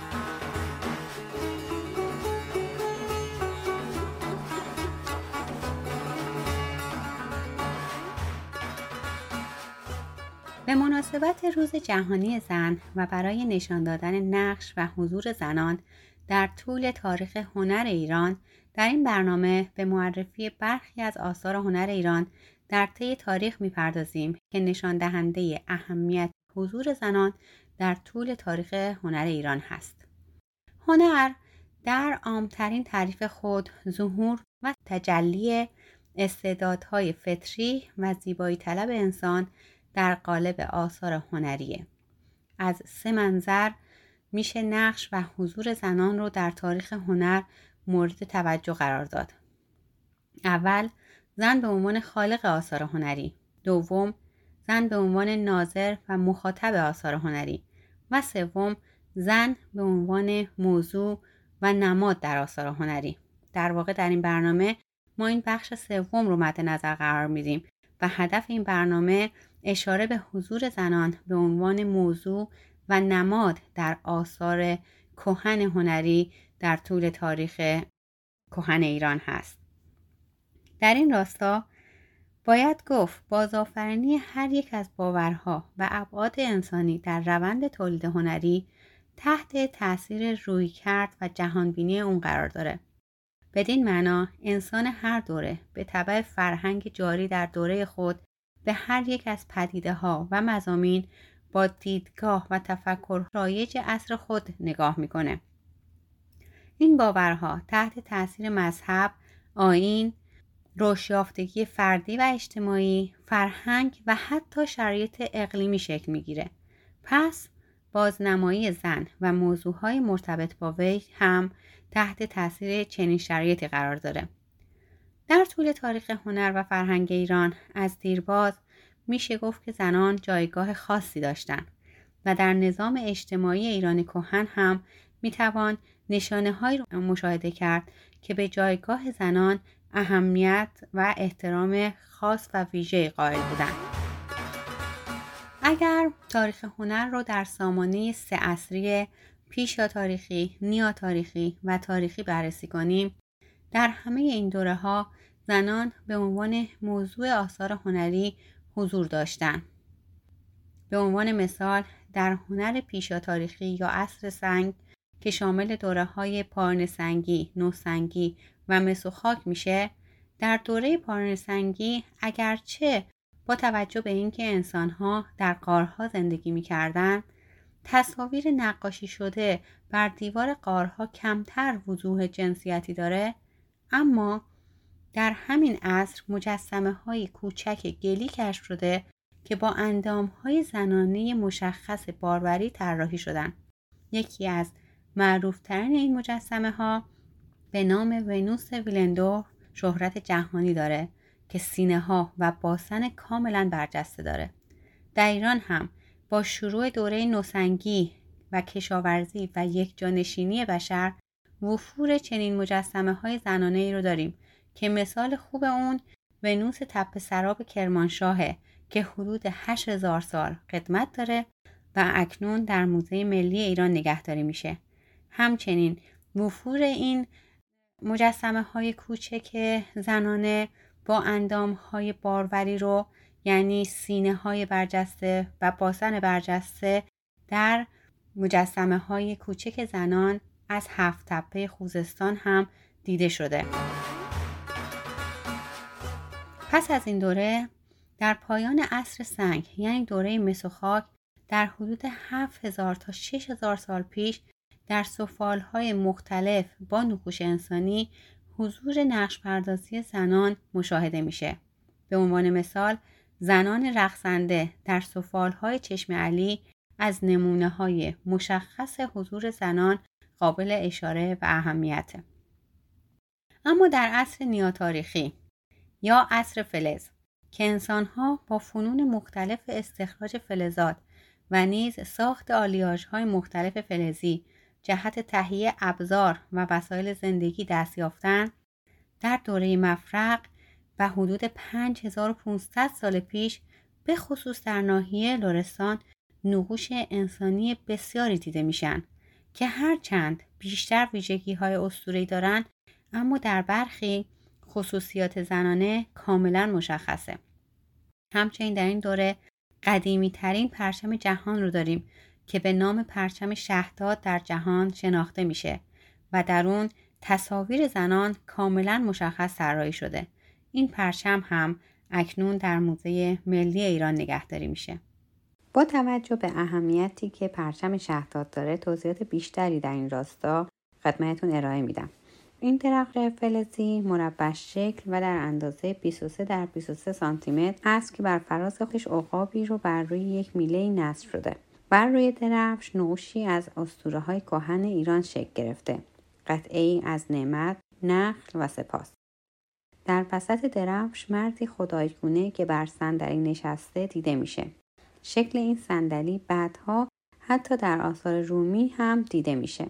به مناسبت روز جهانی زن و برای نشان دادن نقش و حضور زنان در طول تاریخ هنر ایران در این برنامه به معرفی برخی از آثار هنر ایران در طی تاریخ می‌پردازیم که نشان دهنده اهمیت حضور زنان در طول تاریخ هنر ایران هست. هنر در عامترین تعریف خود ظهور و تجلی استعدادهای فطری و زیبایی طلب انسان در قالب آثار هنریه. از سه منظر میشه نقش و حضور زنان رو در تاریخ هنر مورد توجه قرار داد. اول زن به عنوان خالق آثار هنری. دوم زن به عنوان ناظر و مخاطب آثار هنری. و سوم زن به عنوان موضوع و نماد در آثار هنری. در واقع در این برنامه ما این بخش سوم رو مد نظر قرار میدیم و هدف این برنامه اشاره به حضور زنان به عنوان موضوع و نماد در آثار کهن هنری در طول تاریخ کهن ایران هست در این راستا باید گفت بازآفرینی هر یک از باورها و ابعاد انسانی در روند تولید هنری تحت تاثیر روی کرد و جهانبینی اون قرار داره. بدین معنا انسان هر دوره به طبع فرهنگ جاری در دوره خود به هر یک از پدیده ها و مزامین با دیدگاه و تفکر رایج عصر خود نگاه می‌کنه. این باورها تحت تاثیر مذهب، آین، رشیافتگی فردی و اجتماعی، فرهنگ و حتی شرایط اقلیمی شکل می‌گیره. پس بازنمایی زن و موضوعهای مرتبط با وی هم تحت تاثیر چنین شرایطی قرار داره. در طول تاریخ هنر و فرهنگ ایران از دیرباز میشه گفت که زنان جایگاه خاصی داشتند و در نظام اجتماعی ایران کهن هم می‌توان نشانه های مشاهده کرد که به جایگاه زنان اهمیت و احترام خاص و ویژه قائل بودند. اگر تاریخ هنر رو در سامانه سه اصری پیش یا تاریخی، نیا تاریخی و تاریخی بررسی کنیم در همه این دوره ها زنان به عنوان موضوع آثار هنری حضور داشتند. به عنوان مثال در هنر پیشا تاریخی یا عصر سنگ که شامل دوره های پارن سنگی، نوسنگی و مسوخاک میشه در دوره پارن سنگی اگرچه با توجه به اینکه انسانها در قارها زندگی می‌کردند تصاویر نقاشی شده بر دیوار قارها کمتر وضوح جنسیتی داره اما در همین عصر مجسمه های کوچک گلی کشف شده که با اندام های زنانه مشخص باروری طراحی شدن یکی از معروفترین این مجسمه ها به نام ونوس ویلندور شهرت جهانی داره که سینه ها و باسن کاملا برجسته داره. در ایران هم با شروع دوره نوسنگی و کشاورزی و یک جانشینی بشر وفور چنین مجسمه های زنانه ای رو داریم که مثال خوب اون ونوس تپه سراب کرمانشاهه که حدود 8000 سال قدمت داره و اکنون در موزه ملی ایران نگهداری میشه. همچنین وفور این مجسمه های کوچک زنانه با اندام های باروری رو یعنی سینه های برجسته و باسن برجسته در مجسمه های کوچک زنان از هفت تپه خوزستان هم دیده شده. پس از این دوره در پایان عصر سنگ یعنی دوره مسوخاک در حدود 7000 تا 6000 سال پیش در های مختلف با نقوش انسانی حضور نقش پردازی زنان مشاهده میشه. به عنوان مثال زنان رقصنده در های چشم علی از نمونه های مشخص حضور زنان قابل اشاره و اهمیت. اما در عصر نیاتاریخی یا عصر فلز که انسانها با فنون مختلف استخراج فلزات و نیز ساخت آلیاژ های مختلف فلزی جهت تهیه ابزار و وسایل زندگی دست یافتند در دوره مفرق و حدود 5500 سال پیش به خصوص در ناحیه لرستان نقوش انسانی بسیاری دیده میشن که هرچند بیشتر ویژگی های دارند اما در برخی خصوصیات زنانه کاملا مشخصه. همچنین در این دوره قدیمی ترین پرچم جهان رو داریم که به نام پرچم شهداد در جهان شناخته میشه و در اون تصاویر زنان کاملا مشخص طراحی شده. این پرچم هم اکنون در موزه ملی ایران نگهداری میشه. با توجه به اهمیتی که پرچم شهداد داره توضیحات بیشتری در این راستا خدمتتون ارائه میدم. این درخت فلزی مربع شکل و در اندازه 23 در 23 سانتی متر است که بر فراز خودش عقابی رو بر روی یک میله نصب شده. بر روی درفش نوشی از اسطوره های کهن ایران شکل گرفته. قطعه از نعمت نخل و سپاس. در وسط درفش مردی خدایگونه که بر صندلی نشسته دیده میشه. شکل این صندلی بعدها حتی در آثار رومی هم دیده میشه.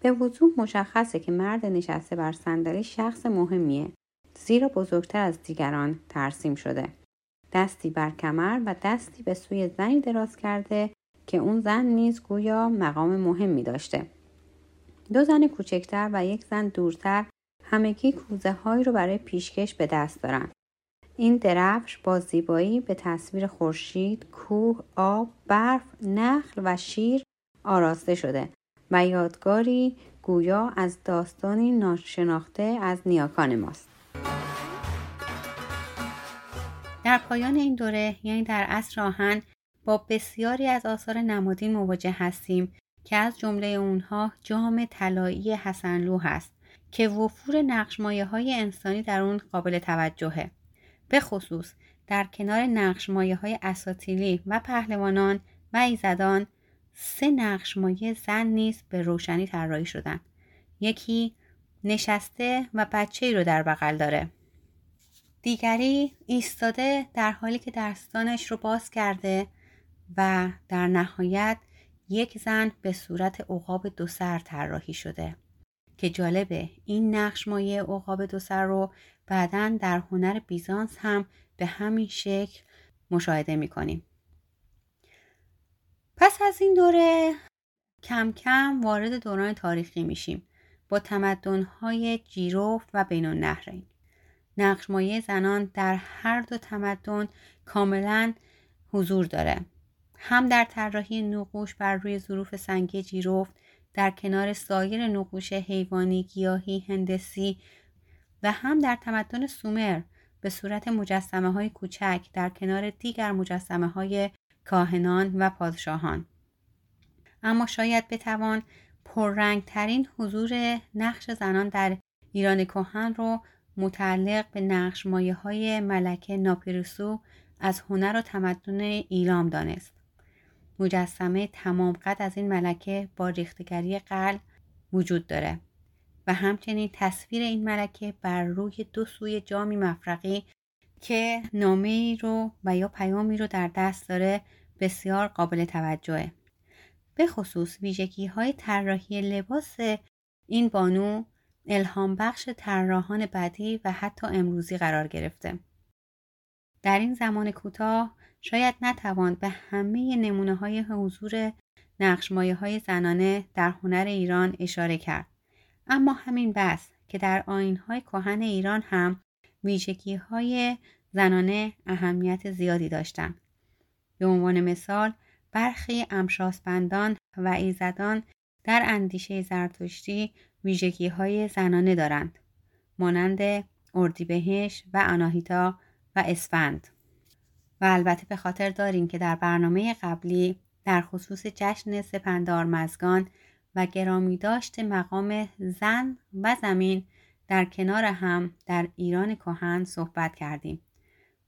به وضوح مشخصه که مرد نشسته بر صندلی شخص مهمیه زیرا بزرگتر از دیگران ترسیم شده. دستی بر کمر و دستی به سوی زنی دراز کرده که اون زن نیز گویا مقام مهمی داشته. دو زن کوچکتر و یک زن دورتر همگی کوزه هایی رو برای پیشکش به دست دارن. این درفش با زیبایی به تصویر خورشید، کوه، آب، برف، نخل و شیر آراسته شده. و یادگاری گویا از داستانی ناشناخته از نیاکان ماست. در پایان این دوره یعنی در عصر آهن با بسیاری از آثار نمادین مواجه هستیم که از جمله اونها جام طلایی حسنلو هست که وفور نقشمایه های انسانی در اون قابل توجهه. به خصوص در کنار نقشمایه های اساتیلی و پهلوانان و ایزدان سه نقشمایه زن نیز به روشنی طراحی شدن. یکی نشسته و بچه ای رو در بغل داره. دیگری ایستاده در حالی که دستانش رو باز کرده و در نهایت یک زن به صورت عقاب دو سر طراحی شده که جالبه این نقش مایه عقاب دو سر رو بعدا در هنر بیزانس هم به همین شکل مشاهده می‌کنیم پس از این دوره کم کم وارد دوران تاریخی میشیم. با تمدنهای جیروف و بین النهرین نقشمایه زنان در هر دو تمدن کاملا حضور داره. هم در طراحی نقوش بر روی ظروف سنگی جیروفت در کنار سایر نقوش حیوانی گیاهی هندسی و هم در تمدن سومر به صورت مجسمه های کوچک در کنار دیگر مجسمه های کاهنان و پادشاهان اما شاید بتوان پررنگترین حضور نقش زنان در ایران کهن رو متعلق به نقش مایه های ملکه ناپیرسو از هنر و تمدن ایلام دانست. مجسمه تمام قد از این ملکه با ریختگری قلب وجود داره و همچنین تصویر این ملکه بر روی دو سوی جامی مفرقی که نامه رو و یا پیامی رو در دست داره بسیار قابل توجهه. به خصوص ویژگی های طراحی لباس این بانو الهام بخش طراحان بعدی و حتی امروزی قرار گرفته. در این زمان کوتاه شاید نتوان به همه نمونه های حضور نقشمایه های زنانه در هنر ایران اشاره کرد. اما همین بس که در آین های کهن ایران هم ویژگی های زنانه اهمیت زیادی داشتند. به عنوان مثال برخی امشاسپندان و ایزدان در اندیشه زرتشتی ویژگی های زنانه دارند مانند اردیبهشت و آناهیتا و اسفند و البته به خاطر داریم که در برنامه قبلی در خصوص جشن سپندار مزگان و گرامی داشت مقام زن و زمین در کنار هم در ایران کهن صحبت کردیم.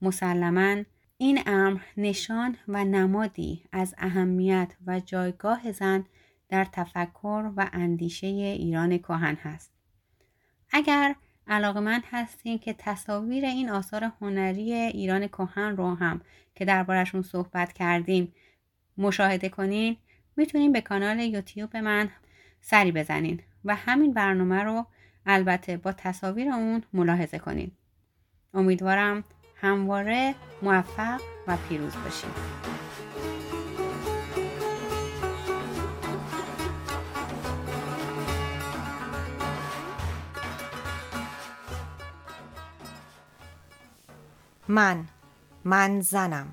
مسلما این امر نشان و نمادی از اهمیت و جایگاه زن در تفکر و اندیشه ایران کهن هست. اگر علاقمند هستین که تصاویر این آثار هنری ایران کهن رو هم که دربارشون صحبت کردیم مشاهده کنین می‌تونین به کانال یوتیوب من سری بزنین و همین برنامه رو البته با تصاویر اون ملاحظه کنین. امیدوارم همواره موفق و پیروز باشین. من من زنم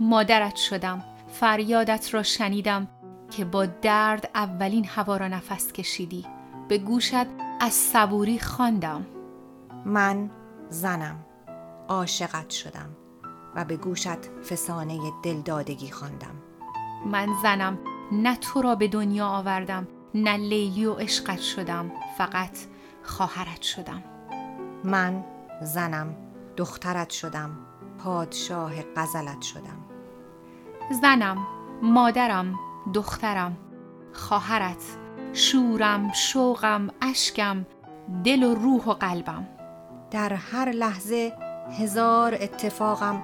مادرت شدم فریادت را شنیدم که با درد اولین هوا را نفس کشیدی به گوشت از صبوری خواندم. من زنم. عاشقت شدم و به گوشت فسانه دلدادگی خواندم. من زنم. نه تو را به دنیا آوردم نه لیلی و عشقت شدم فقط خواهرت شدم. من زنم. دخترت شدم. پادشاه غزلت شدم. زنم مادرم دخترم خواهرت. شورم شوقم اشکم دل و روح و قلبم. در هر لحظه هزار اتفاقم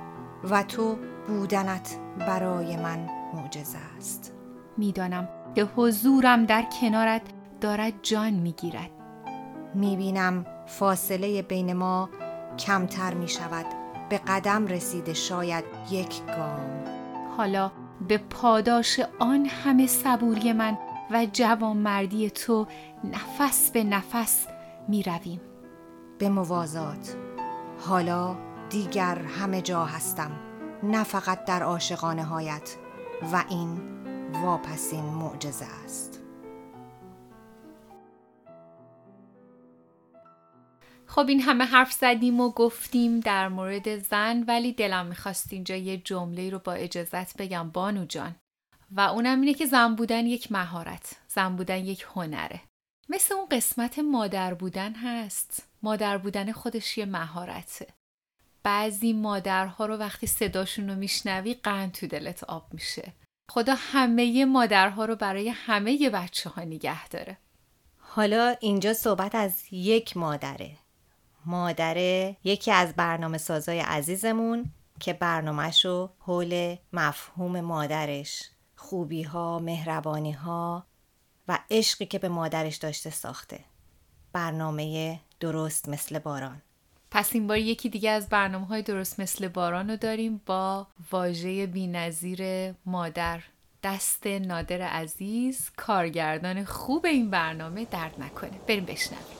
و تو بودنت برای من معجزه است. می‌دانم که حضورم در کنارت دارد جان می‌گیرد. می‌بینم فاصله بین ما کمتر می شود به قدم رسیده شاید یک گام. حالا به پاداش آن همه صبوری من و جوانمردی تو نفس به نفس می رویم به موازات. حالا دیگر همه جا هستم نه فقط در عاشقانه هایت و این واپسین معجزه است. خب این همه حرف زدیم و گفتیم در مورد زن ولی دلم می‌خواست اینجا یه جمله رو با اجازت بگم. بانو جان. و اونم اینه که زن بودن یک مهارت زن بودن یک هنره. مثل اون قسمت مادر بودن هست. مادر بودن خودش یه مهارته. بعضی مادرها رو وقتی صداشون رو میشنوی قند تو دلت آب میشه. خدا همه مادرها رو برای همه بچه ها نگه داره. حالا اینجا صحبت از یک مادره. مادره یکی از برنامه سازای عزیزمون که برنامهش رو حول مفهوم مادرش خوبی ها، مهربانی ها و عشقی که به مادرش داشته ساخته. برنامه درست مثل باران. پس این بار یکی دیگه از برنامه های درست مثل باران رو داریم با واژه بینظیر مادر. دست نادر عزیز کارگردان خوب این برنامه درد نکنه. بریم بشنویم.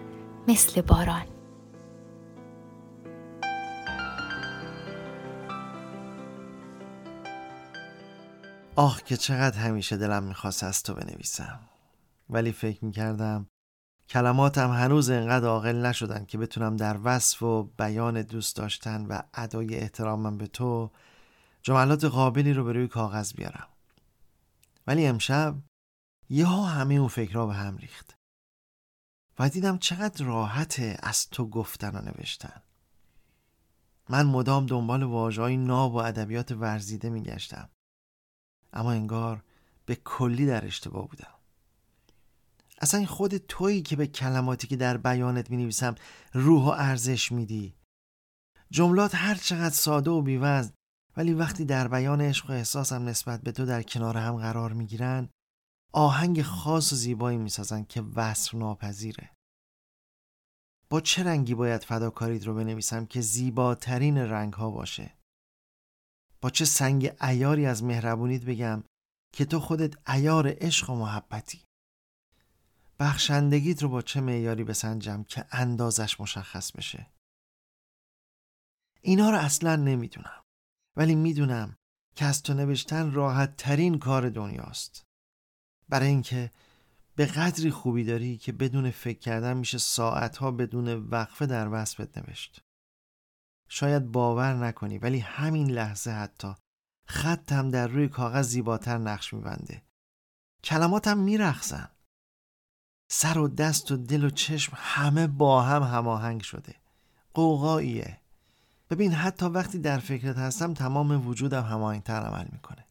مثل باران. آه که چقدر همیشه دلم می‌خواست از تو بنویسم. ولی فکر می‌کردم کلماتم هنوز انقدر عاقل نشدن که بتونم در وصف و بیان دوست داشتن و ادای احترامم به تو جملات قابلی رو به روی کاغذ بیارم. ولی امشب یه ها همه اون فکرها به هم ریخت. و دیدم چقدر راحته از تو گفتن و نوشتن. من مدام دنبال واژه‌های ناب و ادبیات ورزیده میگشتم. اما انگار به کلی در اشتباه بودم. اصلا این خود تویی که به کلماتی که در بیانت می نویسم روح و ارزش میدی. جملات هر چقدر ساده و بیوزن ولی وقتی در بیان عشق و احساسم نسبت به تو در کنار هم قرار می گیرن آهنگ خاص و زیبایی می سازن که وصف ناپذیره. با چه رنگی باید فداکاریت رو بنویسم که زیباترین رنگ ها باشه؟ با چه سنگ ایاری از مهربونیت بگم که تو خودت ایار عشق و محبتی؟ بخشندگیت رو با چه معیاری بسنجم که اندازش مشخص بشه؟ اینا رو اصلا نمی‌دونم ولی می‌دونم که از تو نوشتن راحت ترین کار دنیاست. برای اینکه به قدری خوبی داری که بدون فکر کردن میشه ساعتها بدون وقفه در وصفت نوشت. شاید باور نکنی ولی همین لحظه حتی خطم در روی کاغذ زیباتر نقش میبنده. کلماتم میرخصن سر و دست و دل و چشم همه با هم هماهنگ شده. قوقاییه. ببین حتی وقتی در فکرت هستم تمام وجودم هماهنگتر عمل می‌کنه.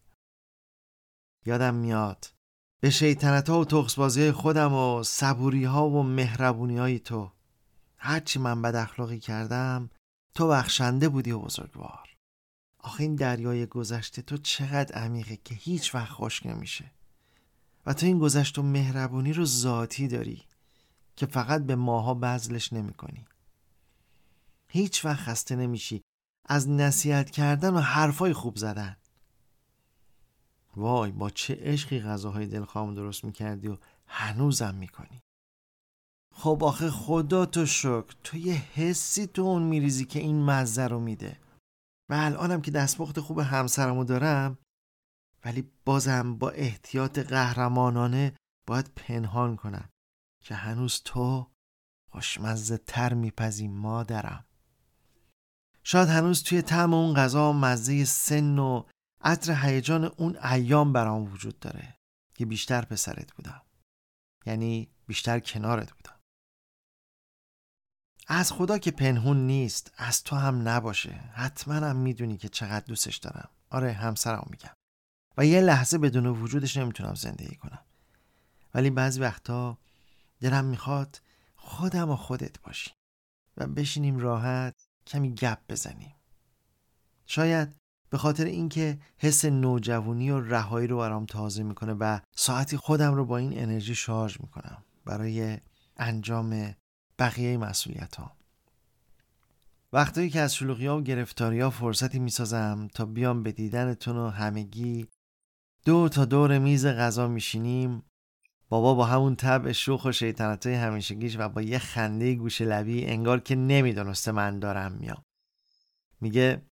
یادم میاد به شیطنت ها و تخصبازی خودم و صبوری ها و مهربونی های تو هرچی من بد اخلاقی کردم تو بخشنده بودی و بزرگوار. آخه این دریای گذشته تو چقدر عمیقه که هیچ وقت خشک نمیشه. و تو این گذشت و مهربونی رو ذاتی داری که فقط به ماها بذلش نمی کنی. هیچ وقت خسته نمیشی. از نصیحت کردن و حرفای خوب زدن. وای با چه عشقی غذاهای دلخواه درست می‌کردی و هنوزم می‌کنی؟ خب آخه خدا تو شکر تو یه حسی تو اون میریزی که این مزه رو میده. و الانم که دستپخت خوب همسرمو دارم ولی بازم با احتیاط قهرمانانه باید پنهان کنم که هنوز تو خوشمزه تر میپزی مادرم. شاید هنوز توی طعم اون غذا مزه سن و عطر هیجان اون ایام برام وجود داره که بیشتر پسرت بودم. یعنی بیشتر کنارت بودم. از خدا که پنهون نیست از تو هم نباشه. حتما هم می‌دونی که چقدر دوستش دارم. آره همسرم میگم. و یه لحظه بدون وجودش نمی‌تونم زندگی کنم. ولی بعضی وقتا دلم می‌خواد خودم و خودت باشی و بشینیم راحت کمی گپ بزنیم. شاید به خاطر اینکه حس نوجوانی و رهایی رو برام تازه می‌کنه و ساعتی خودم رو با این انرژی شارژ می‌کنم برای انجام بقیه مسئولیت ها وقتایی که از شلوغی ها و گرفتاری ها فرصتی می‌سازم تا بیام به دیدنتون و همگی دو تا دور میز غذا میشینیم. بابا با همون طبع شوخ و شیطنت های همیشگیش و با یه خنده گوش لبی انگار که نمی‌دونسته من دارم میام. میگه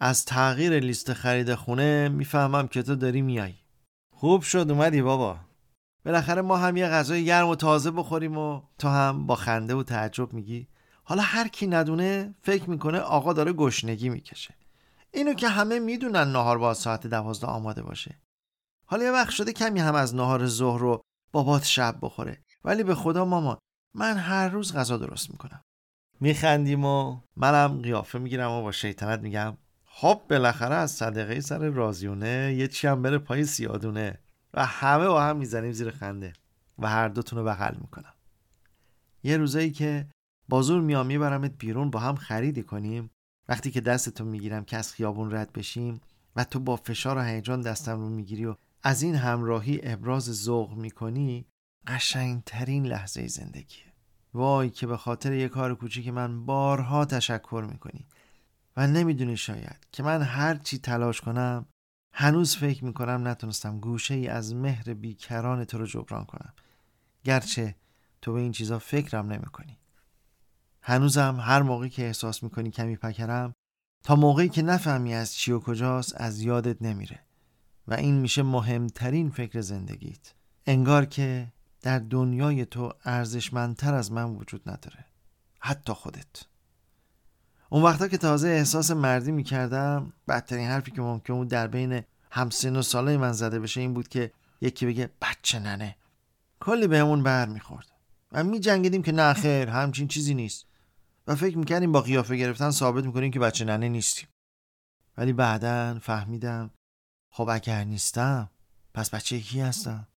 از تغییر لیست خرید خونه می‌فهمم که تو داری میای. خوب شد اومدی بابا. بالاخره ما هم یه غذای گرم و تازه بخوریم و تو هم با خنده و تعجب میگی. حالا هر کی ندونه فکر می‌کنه آقا داره گشنگی می‌کشه. اینو که همه می‌دونن نهار با ساعت دوازده آماده باشه. حالا یه وقت شده کمی هم از نهار ظهر رو بابات شب بخوره. ولی به خدا مامان من هر روز غذا درست می‌کنم. میخندیم و منم قیافه می‌گیرم و با شیطنت میگم. خب بالاخره از صدقه سر رازیونه یه چی هم بره پای سیادونه و همه با هم می‌زنیم زیر خنده و هر دوتون رو بغل می‌کنم. یه روزایی که بازور میام میبرمت بیرون با هم خریدی کنیم. وقتی که دستتو می‌گیرم که از خیابون رد بشیم و تو با فشار و هیجان دستم رو می‌گیری و از این همراهی ابراز ذوق می‌کنی قشنگترین لحظه زندگیه. وای که به خاطر یه کار کوچیک من بارها تشکر می‌کنی. و نمی‌دونی شاید که من هر چی تلاش کنم هنوز فکر می‌کنم نتونستم گوشه ای از مهر بیکران تو رو جبران کنم. گرچه تو به این چیزا فکرم نمی‌کنی. هنوزم هر موقعی که احساس می‌کنی کمی پکرم تا موقعی که نفهمی از چی و کجاست از یادت نمیره. و این میشه مهمترین فکر زندگیت. انگار که در دنیای تو ارزشمندتر از من وجود نداره. حتی خودت. اون وقتا که تازه احساس مردی می‌کردم بدترین حرفی که ممکن بود در بین همسن و ساله من زده بشه این بود که یکی بگه بچه ننه. کلی بهمون بر می‌خورد و می جنگیدیم که نه خیر همچین چیزی نیست. و فکر می‌کردیم با قیافه گرفتن ثابت می‌کنیم که بچه ننه نیستیم. ولی بعدا فهمیدم خب اگر نیستم پس بچه کی هستم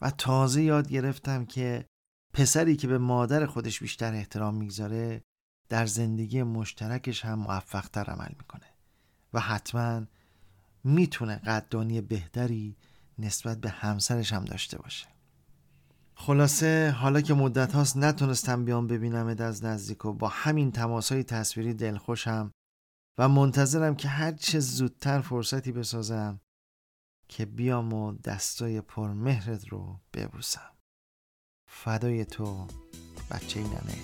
و تازه یاد گرفتم که پسری که به مادر خودش بیشتر احترام می‌گذاره در زندگی مشترکش هم موفقتر عمل می‌کنه و حتما می‌تونه قدردانی بهتری نسبت به همسرش هم داشته باشه. خلاصه حالا که مدت هاست نتونستم بیام ببینم از نزدیک و با همین تماس های تصویری دلخوشم و منتظرم که هر چه زودتر فرصتی بسازم که بیام و دستای پرمهرت رو ببوسم. فدای تو بچه ننه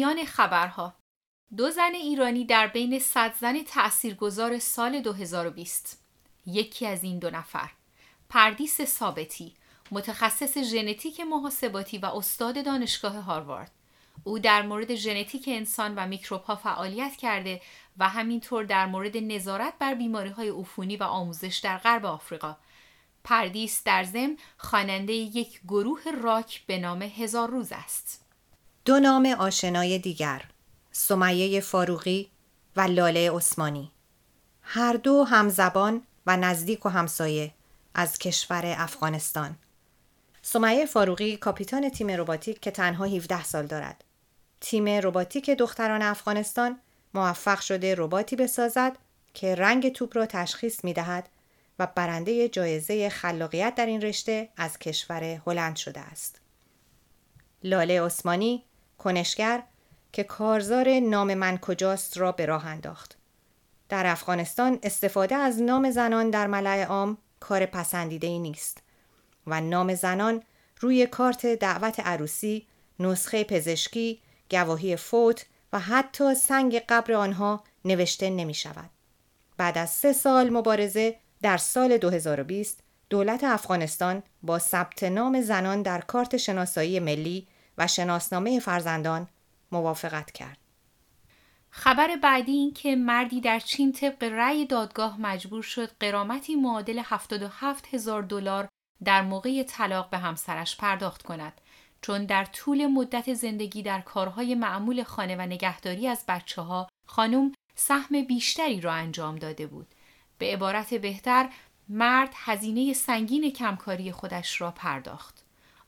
میان خبرها. دو زن ایرانی در بین صد زن تأثیرگذار سال 2020 یکی از این دو نفر پردیس ثابتی متخصص ژنتیک محاسباتی و استاد دانشگاه هاروارد. او در مورد ژنتیک انسان و میکروب ها فعالیت کرده و همینطور در مورد نظارت بر بیماری های عفونی و آموزش در غرب آفریقا. پردیس در زم خواننده یک گروه راک به نام هزار روز است. دو نام آشنای دیگر سمیه فاروقی و لاله عثمانی. هر دو همزبان و نزدیک و همسایه از کشور افغانستان. سمیه فاروقی کاپیتان تیم روباتیک که تنها 17 سال دارد. تیم روباتیک دختران افغانستان موفق شده رباتی بسازد که رنگ توپ را تشخیص می دهد و برنده جایزه خلاقیت در این رشته از کشور هلند شده است. لاله عثمانی کنشگر که کارزار نام من کجاست را به راه انداخت. در افغانستان استفاده از نام زنان در ملع عام کار پسندیده ای نیست و نام زنان روی کارت دعوت عروسی، نسخه پزشکی، گواهی فوت و حتی سنگ قبر آنها نوشته نمی شود. بعد از سه سال مبارزه در سال 2020 دولت افغانستان با ثبت نام زنان در کارت شناسایی ملی و شناسنامه فرزندان موافقت کرد. خبر بعدی این که مردی در چین طبق رأی دادگاه مجبور شد قرامتی معادل 77 هزار دلار در موقع طلاق به همسرش پرداخت کند چون در طول مدت زندگی در کارهای معمول خانه و نگهداری از بچه ها خانم سهم بیشتری را انجام داده بود. به عبارت بهتر مرد هزینه سنگین کمکاری خودش را پرداخت.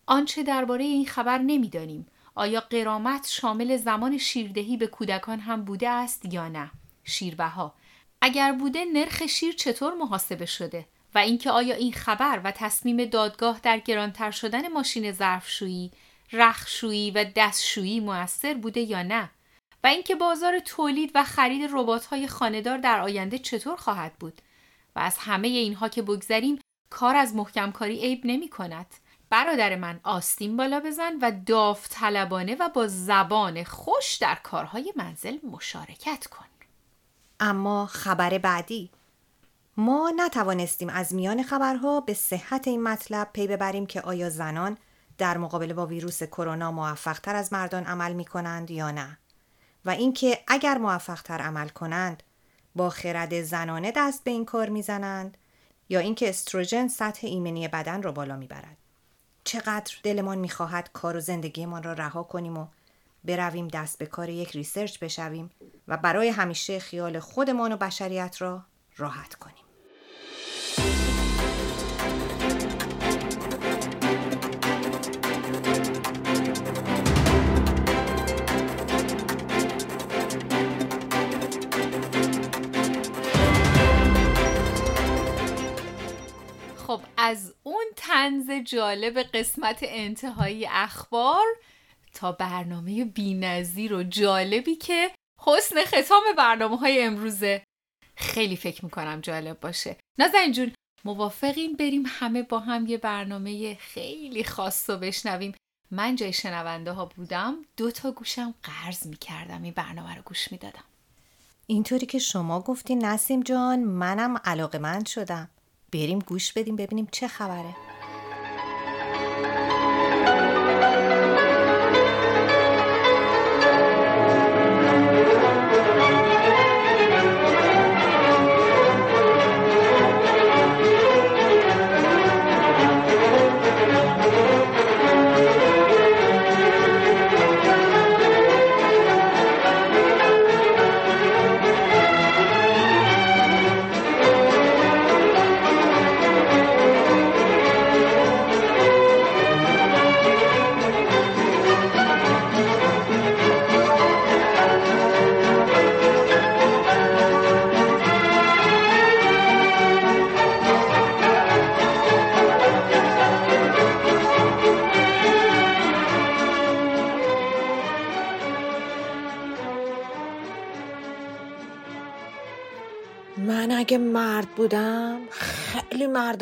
آنچه درباره این خبر نمی‌دانیم. آیا قرامت شامل زمان شیردهی به کودکان هم بوده است یا نه؟ شیربها اگر بوده نرخ شیر چطور محاسبه شده؟ و اینکه آیا این خبر و تصمیم دادگاه در گرانتر شدن ماشین ظرفشویی رخشویی و دستشویی موثر بوده یا نه؟ و اینکه بازار تولید و خرید ربات‌های خانهدار در آینده چطور خواهد بود؟ و از همه اینها که بگذریم کار از محکمکاری عیب نمی کند. برادر من آستین بالا بزن و داوطلبانه و با زبان خوش در کارهای منزل مشارکت کن. اما خبر بعدی. ما نتوانستیم از میان خبرها به صحت این مطلب پی ببریم که آیا زنان در مقابله با ویروس کرونا موفقتر از مردان عمل می کنند یا نه. و اینکه اگر موفقتر عمل کنند با خرد زنانه دست به این کار می‌زنند یا اینکه استروژن سطح ایمنی بدن را بالا می‌برد. چقدر دلمان می‌خواهد کار و زندگیمان را رها کنیم و برویم دست به کار یک research بشویم و برای همیشه خیال خودمان و بشریت را راحت کنیم. خب از اون تنز جالب قسمت انتهایی اخبار تا برنامه بینظیر و جالبی که حسن ختام برنامه های امروزه. خیلی فکر می‌کنم جالب باشه. نازنین جون موافقیم بریم همه با هم یه برنامه خیلی خاص رو بشنویم. من جای شنونده ها بودم دو تا گوشم قرض می‌کردم این برنامه رو گوش می‌دادم. اینطوری که شما گفتی نسیم جان منم علاقه شدم. بریم گوش بدیم ببینیم چه خبره.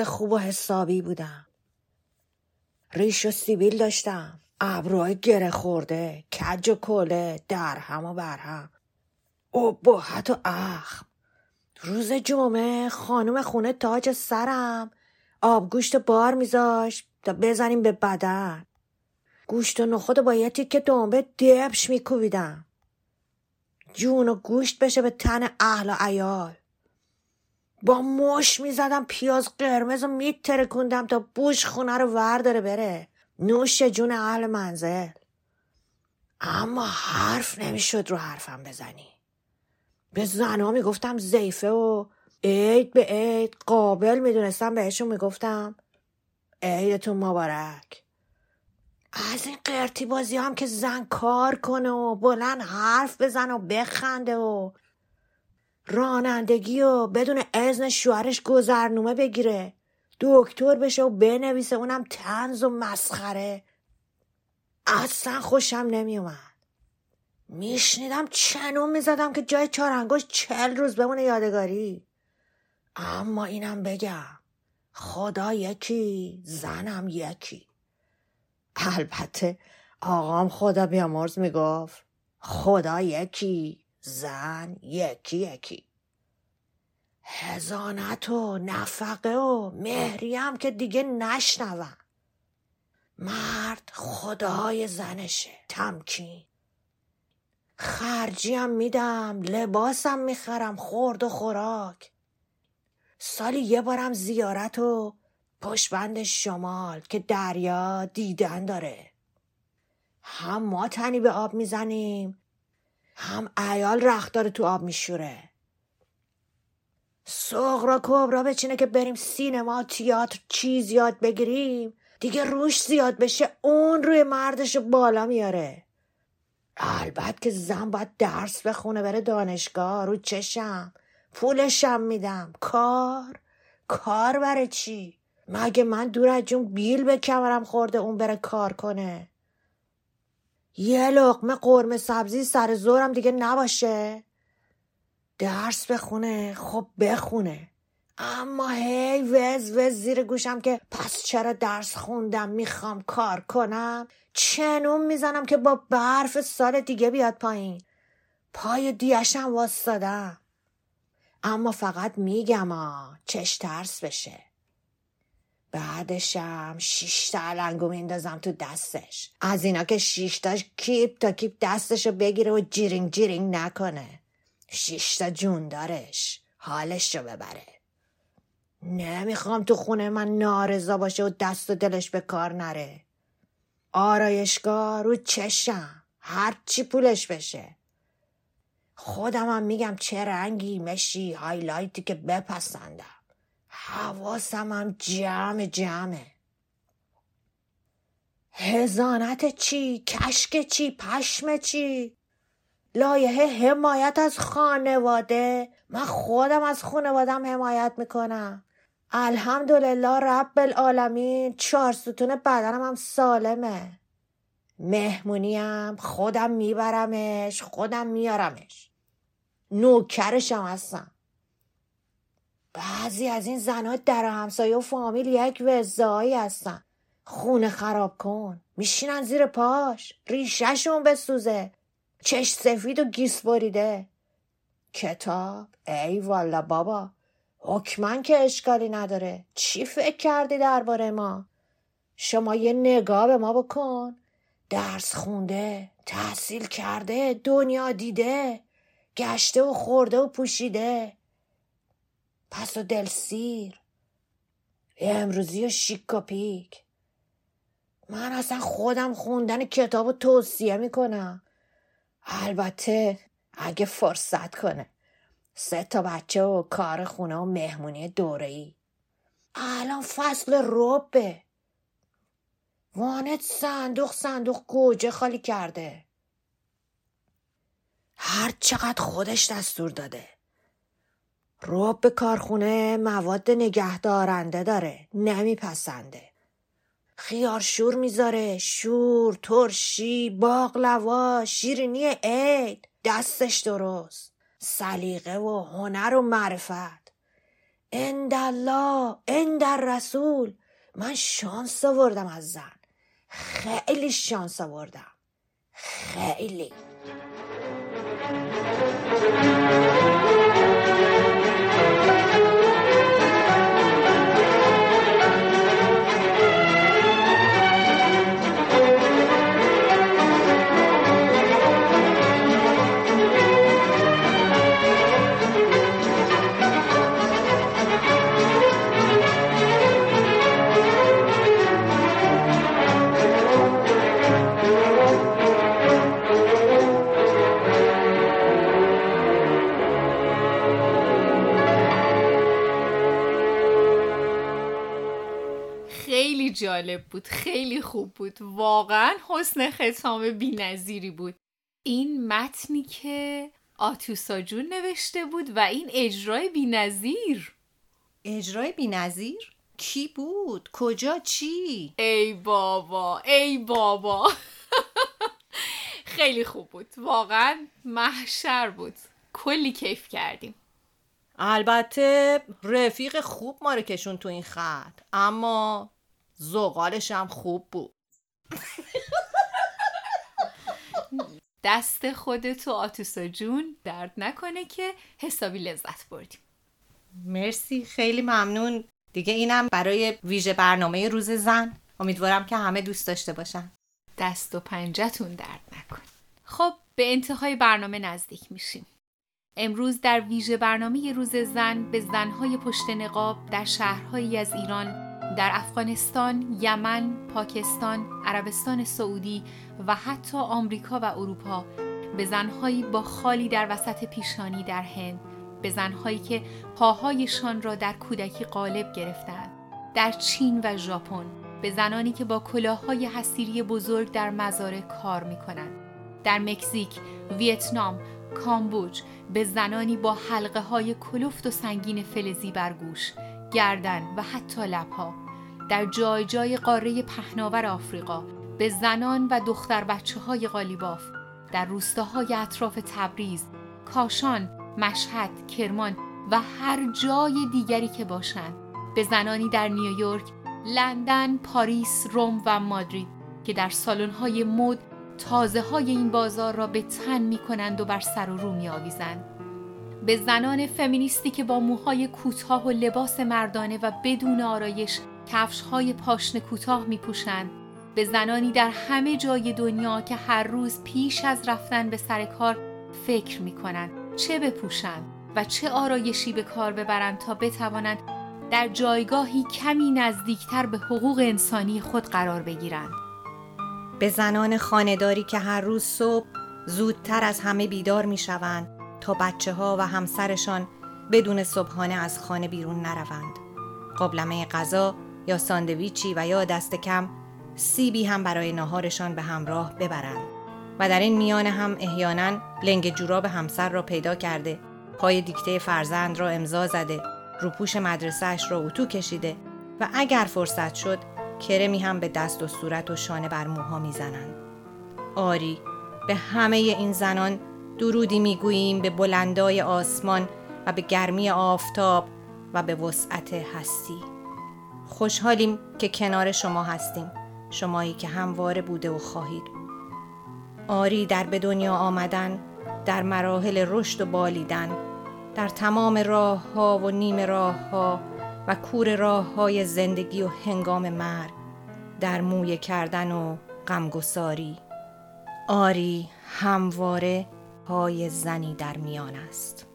مرد خوب و حسابی بودم. ریش و سیبیل داشتم. ابروهای گره خورده کج و کله درهم و برهم. ابهت و اخم. روز جمعه خانم خونه تاج سرم. آبگوشت بار میذاش تا بزنیم به بدن. گوشت و نخود با یه تیکه دنبه دبش میکوبیدم. جون و گوشت بشه به تن اهل و عیال. با مش می‌زدم پیاز قرمز و میترکوندم تا بوش خونه رو ورداره بره. نوش جون اهل منزل. اما حرف نمی‌شد رو حرفم بزنی. به زنها می‌گفتم زیفه و عید به عید قابل می‌دونستم بهشون می‌گفتم عیدتون مبارک. از این قرتی بازی هم که زن کار کنه و بلند حرف بزن و بخنده و رانندگی و بدون اذن شوهرش گذرنامه بگیره. دکتر بشه و بنویسه اونم تنز و مسخره. اصلا خوشم نمیومد. میشنیدم چنون می‌زدم که جای چارنگوش چل روز بمونه یادگاری. اما اینم بگم خدا یکی زنم یکی. البته آقام خدا بیامرز می‌گفت خدا یکی. زن یکی یکی. هزانت و نفقه و مهری هم که دیگه نشنوم مرد خدای زنشه. تمکین. خرجی هم میدم لباسم می‌خرم خورد و خوراک. سالی یه بارم زیارت و پشبند شمال که دریا دیدن داره. هم ما تنی به آب می‌زنیم هم ایال رخت داره تو آب میشوره. سغرا کبرا بچینه که بریم سینما تیاتر چیز یاد بگیریم. دیگه روش زیاد بشه اون روی مردش بالا میاره. البته که زن باید درس بخونه بره دانشگاه رو چشم. پولشم میدم. کار؟ کار برای چی؟ مگه من دور از جون بیل به کمرم خورده اون بره کار کنه؟ یه لقمه قرمه سبزی سر زورم دیگه نباشه. درس بخونه خب بخونه. اما هی وز وز زیر گوشم که پس چرا درس خوندم؟ می‌خوام کار کنم. چنون می‌زنم که با برف سال دیگه بیاد پایین. پای دیشم واستادم اما فقط میگم آ چش ترس بشه. بعدشم شیش تا النگو میندازم تو دستش. از اینا که شیش تاش کیپ تا کیپ دستشو بگیره و جیرینگ جیرینگ نکنه. شیش تا جون دارش. حالش رو ببره. نمی‌خوام تو خونه من نارضا باشه و دست و دلش به کار نره. آرایشگاه رو چشم. هر چی پولش بشه. خودم هم میگم چه رنگی مشی هایلایتی که بپسندم. حواسم هم جمع جمعه. هزانت چی؟ کشک چی؟ پشم چی؟ لایحه حمایت از خانواده. من خودم از خانوادم حمایت می‌کنم. الحمدلله رب العالمین چهار ستون بدنم هم سالمه. مهمونیم خودم میبرمش خودم میارمش. نوکرشم هستم. بعضی از این زنها در همسایه و فامیل یک وزایی هستن. خونه خراب کن. میشینن زیر پاش. ریشهشون بسوزه. چش سفید و گیس بریده. کتاب؟ ای والا بابا. حکمن که اشکالی نداره. چی فکر کردی درباره ما؟ شما یه نگاه به ما بکن. درس خونده تحصیل کرده دنیا دیده گشته و خورده و پوشیده. پس و دلسیر امروزی و شیک و پیک. من اصلا خودم خوندن کتاب و توصیه می‌کنم. البته اگه فرصت کنه. سه تا بچه و کار خونه و مهمونی دوره ای الان فصل روبه وانت صندوق صندوق گوجه خالی کرده. هر چقدر خودش دستور داده. روب به کارخونه مواد نگهدارنده داره نمیپسنده. خیار شور می‌ذاره شور ترشی باقلوا شیرینی عید دستش درست. سلیقه و هنر و معرفت. اندالله اندر رسول من شانس آوردم از زن. خیلی شانس آوردم. خیلی. خیلی جالب بود خیلی خوب بود. واقعا حسن ختام بی بود. این متنی که آتوسا جون نوشته بود و این اجرای بی نظیر اجرای بی نظیر؟ کی بود؟ کجا؟ چی؟ ای بابا ای بابا. خیلی خوب بود. واقعا محشر بود. کلی کیف کردیم. البته رفیق خوب ما رو کشون تو این خط. اما زغالش هم خوب بود. دست خودتو آتوسا جون درد نکنه که حسابی لذت بردیم. مرسی خیلی ممنون. دیگه اینم برای ویژه برنامه روز زن. امیدوارم که همه دوست داشته باشن. دست و پنجتون درد نکن. خب به انتهای برنامه نزدیک میشیم. امروز در ویژه برنامه روز زن به زنهای پشت نقاب در شهرهایی از ایران در افغانستان، یمن، پاکستان، عربستان سعودی و حتی آمریکا و اروپا به زنهایی با خالی در وسط پیشانی در هند به زنهایی که پاهایشان را در کودکی غالب گرفتند. در چین و ژاپن به زنانی که با کلاههای حسیری بزرگ در مزارع کار می کنند در مکزیک، ویتنام، کامبوج به زنانی با حلقه های کلفت و سنگین فلزی بر گوش گردن و حتی لبها در جای جای قاره پهناور آفریقا به زنان و دختر بچه های غالیباف در روستاهای اطراف تبریز، کاشان، مشهد، کرمان و هر جای دیگری که باشند به زنانی در نیویورک، لندن، پاریس، روم و مادرید که در سالن‌های مد تازه های این بازار را به تن می کنند و بر سر و رو می آویزند. به زنان فمینیستی که با موهای کوتاه و لباس مردانه و بدون آرایش کفش های پاشن کوتاه می پوشند. به زنانی در همه جای دنیا که هر روز پیش از رفتن به سر کار فکر می کنند چه بپوشند و چه آرایشی به کار ببرند تا بتوانند در جایگاهی کمی نزدیکتر به حقوق انسانی خود قرار بگیرند. به زنان خانهداری که هر روز صبح زودتر از همه بیدار می شوند تا بچه ها و همسرشان بدون صبحانه از خانه بیرون نروند. قابلمه غذا یا ساندویچی و یا دست کم سیبی هم برای ناهارشان به همراه ببرند و در این میان هم احیانا لنگ جوراب همسر را پیدا کرده پای دیکته فرزند را امضا زده روپوش مدرسهش را اتو کشیده و اگر فرصت شد کرمی هم به دست و صورت و شانه بر موها می‌زنند آری به همه این زنان درودی می‌گوییم به بلندای آسمان و به گرمی آفتاب و به وسعت هستی. خوشحالیم که کنار شما هستیم شمایی که همواره بوده و خواهید آری در به دنیا آمدن در مراحل رشد و بالیدن در تمام راه ها و نیم راه ها و کور راه های زندگی و هنگام مرگ در موی کردن و غمگساری. آری همواره های زنی در میان است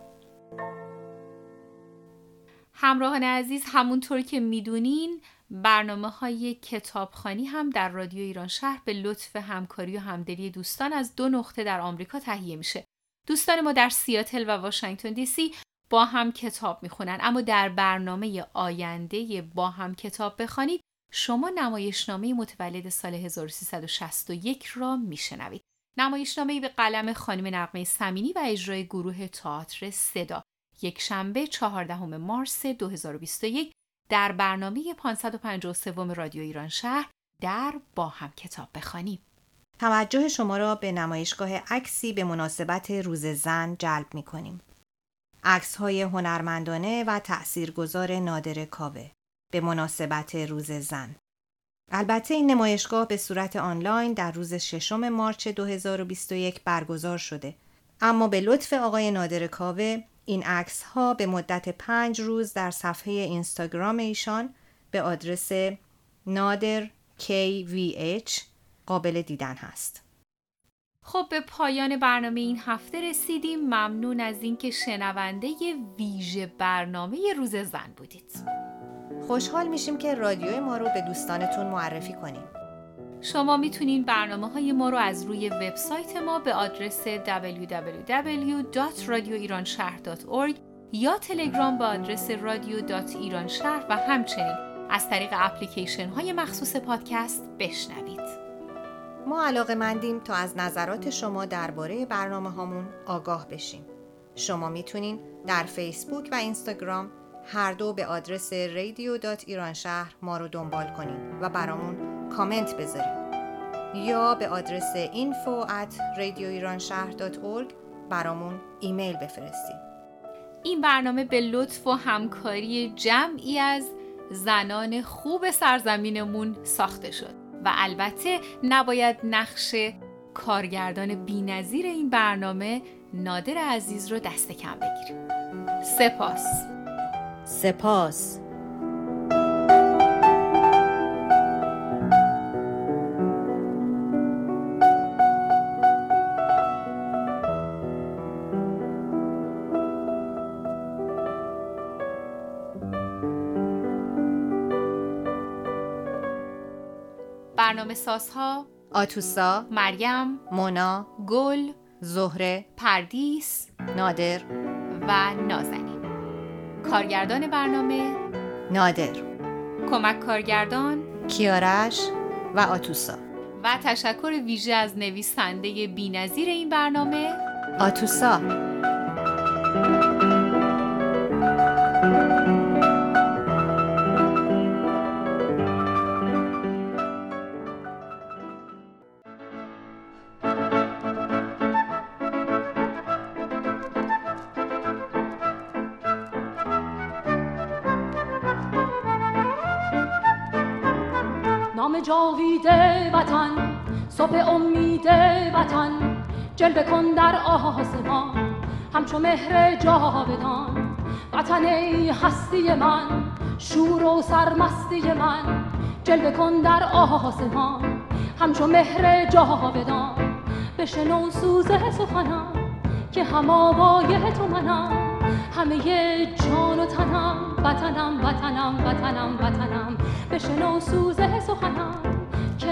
همراهان عزیز همونطور که می‌دونین برنامه های کتابخانی هم در رادیو ایران شهر به لطف همکاری و همدلی دوستان از دو نقطه در آمریکا تهیه میشه. دوستان ما در سیاتل و واشنگتن دی سی با هم کتاب می‌خونن اما در برنامه آینده با هم کتاب بخوانید شما نمایشنامه متولد سال 1361 را میشنوید. نمایشنامه به قلم خانم نقمه سمینی و اجرای گروه تئاتر صدا یک شنبه 14 مارس 2021 در برنامه 553 رادیو ایران شهر در با هم کتاب بخوانیم. توجه شما را به نمایشگاه عکسی به مناسبت روز زن جلب می کنیم. عکس های هنرمندانه و تأثیرگذار نادر کاوه به مناسبت روز زن. البته این نمایشگاه به صورت آنلاین در روز ششم مارچ 2021 برگزار شده. اما به لطف آقای نادر کاوه این عکس ها به مدت پنج روز در صفحه اینستاگرام ایشان به آدرس نادر KVH قابل دیدن هست. خب به پایان برنامه این هفته رسیدیم. ممنون از اینکه شنونده ویژه برنامه روز زن بودید. خوشحال میشیم که رادیوی ما رو به دوستانتون معرفی کنیم شما می‌تونین برنامه های ما رو از روی وبسایت ما به آدرس www.radioiranshahr.org یا تلگرام به آدرس radio.iranشهر و همچنین از طریق اپلیکیشن های مخصوص پادکست بشنوید. ما علاقه مندیم تا از نظرات شما درباره برنامه هامون آگاه بشیم. شما می‌تونین در فیسبوک و اینستاگرام هر دو به آدرس radio.iranشهر ما رو دنبال کنین و برامون کامنت بذارین. یا به آدرس info at برامون ایمیل بفرستید. این برنامه به لطف و همکاری جمعی از زنان خوب سرزمینمون ساخته شد و البته نباید نقش کارگردان بینظیر این برنامه نادر عزیز رو دست کم بگیریم. سپاس. سپاس. برنامه سازها آتوسا مریم مونا گل زهره پردیس نادر و نازنین. کارگردان برنامه نادر کمک کارگردان کیارش و آتوسا. و تشکر ویژه از نویسنده بینظیر این برنامه آتوسا. صبح امید وطن جلوه کن در آسمان. همچو مهر جاودان وطن ای هستی من شور و سرمستی من. جلوه کن در آسمان همچو مهر جاودان. بشنو سوز سخنم که هم آوای تو منم. همه جان و تنم وطنم وطنم وطنم وطنم. بشنو سوز سخنم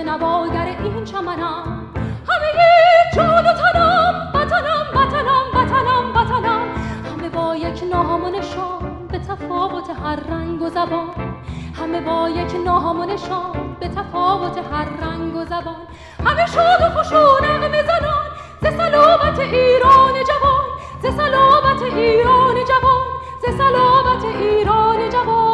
نواگر این چمنم همه جان و تنم وطنم وطنم وطنم وطنم. همه با یک نام و نشان به تفاوت هر رنگ و زبان. همه با یک نام و نشان به تفاوت هر رنگ و زبان. همه شاد و خوش و نغمه زنان ز سلامت ایران جوان. ز سلامت ایران جوان ز سلامت ایران جوان.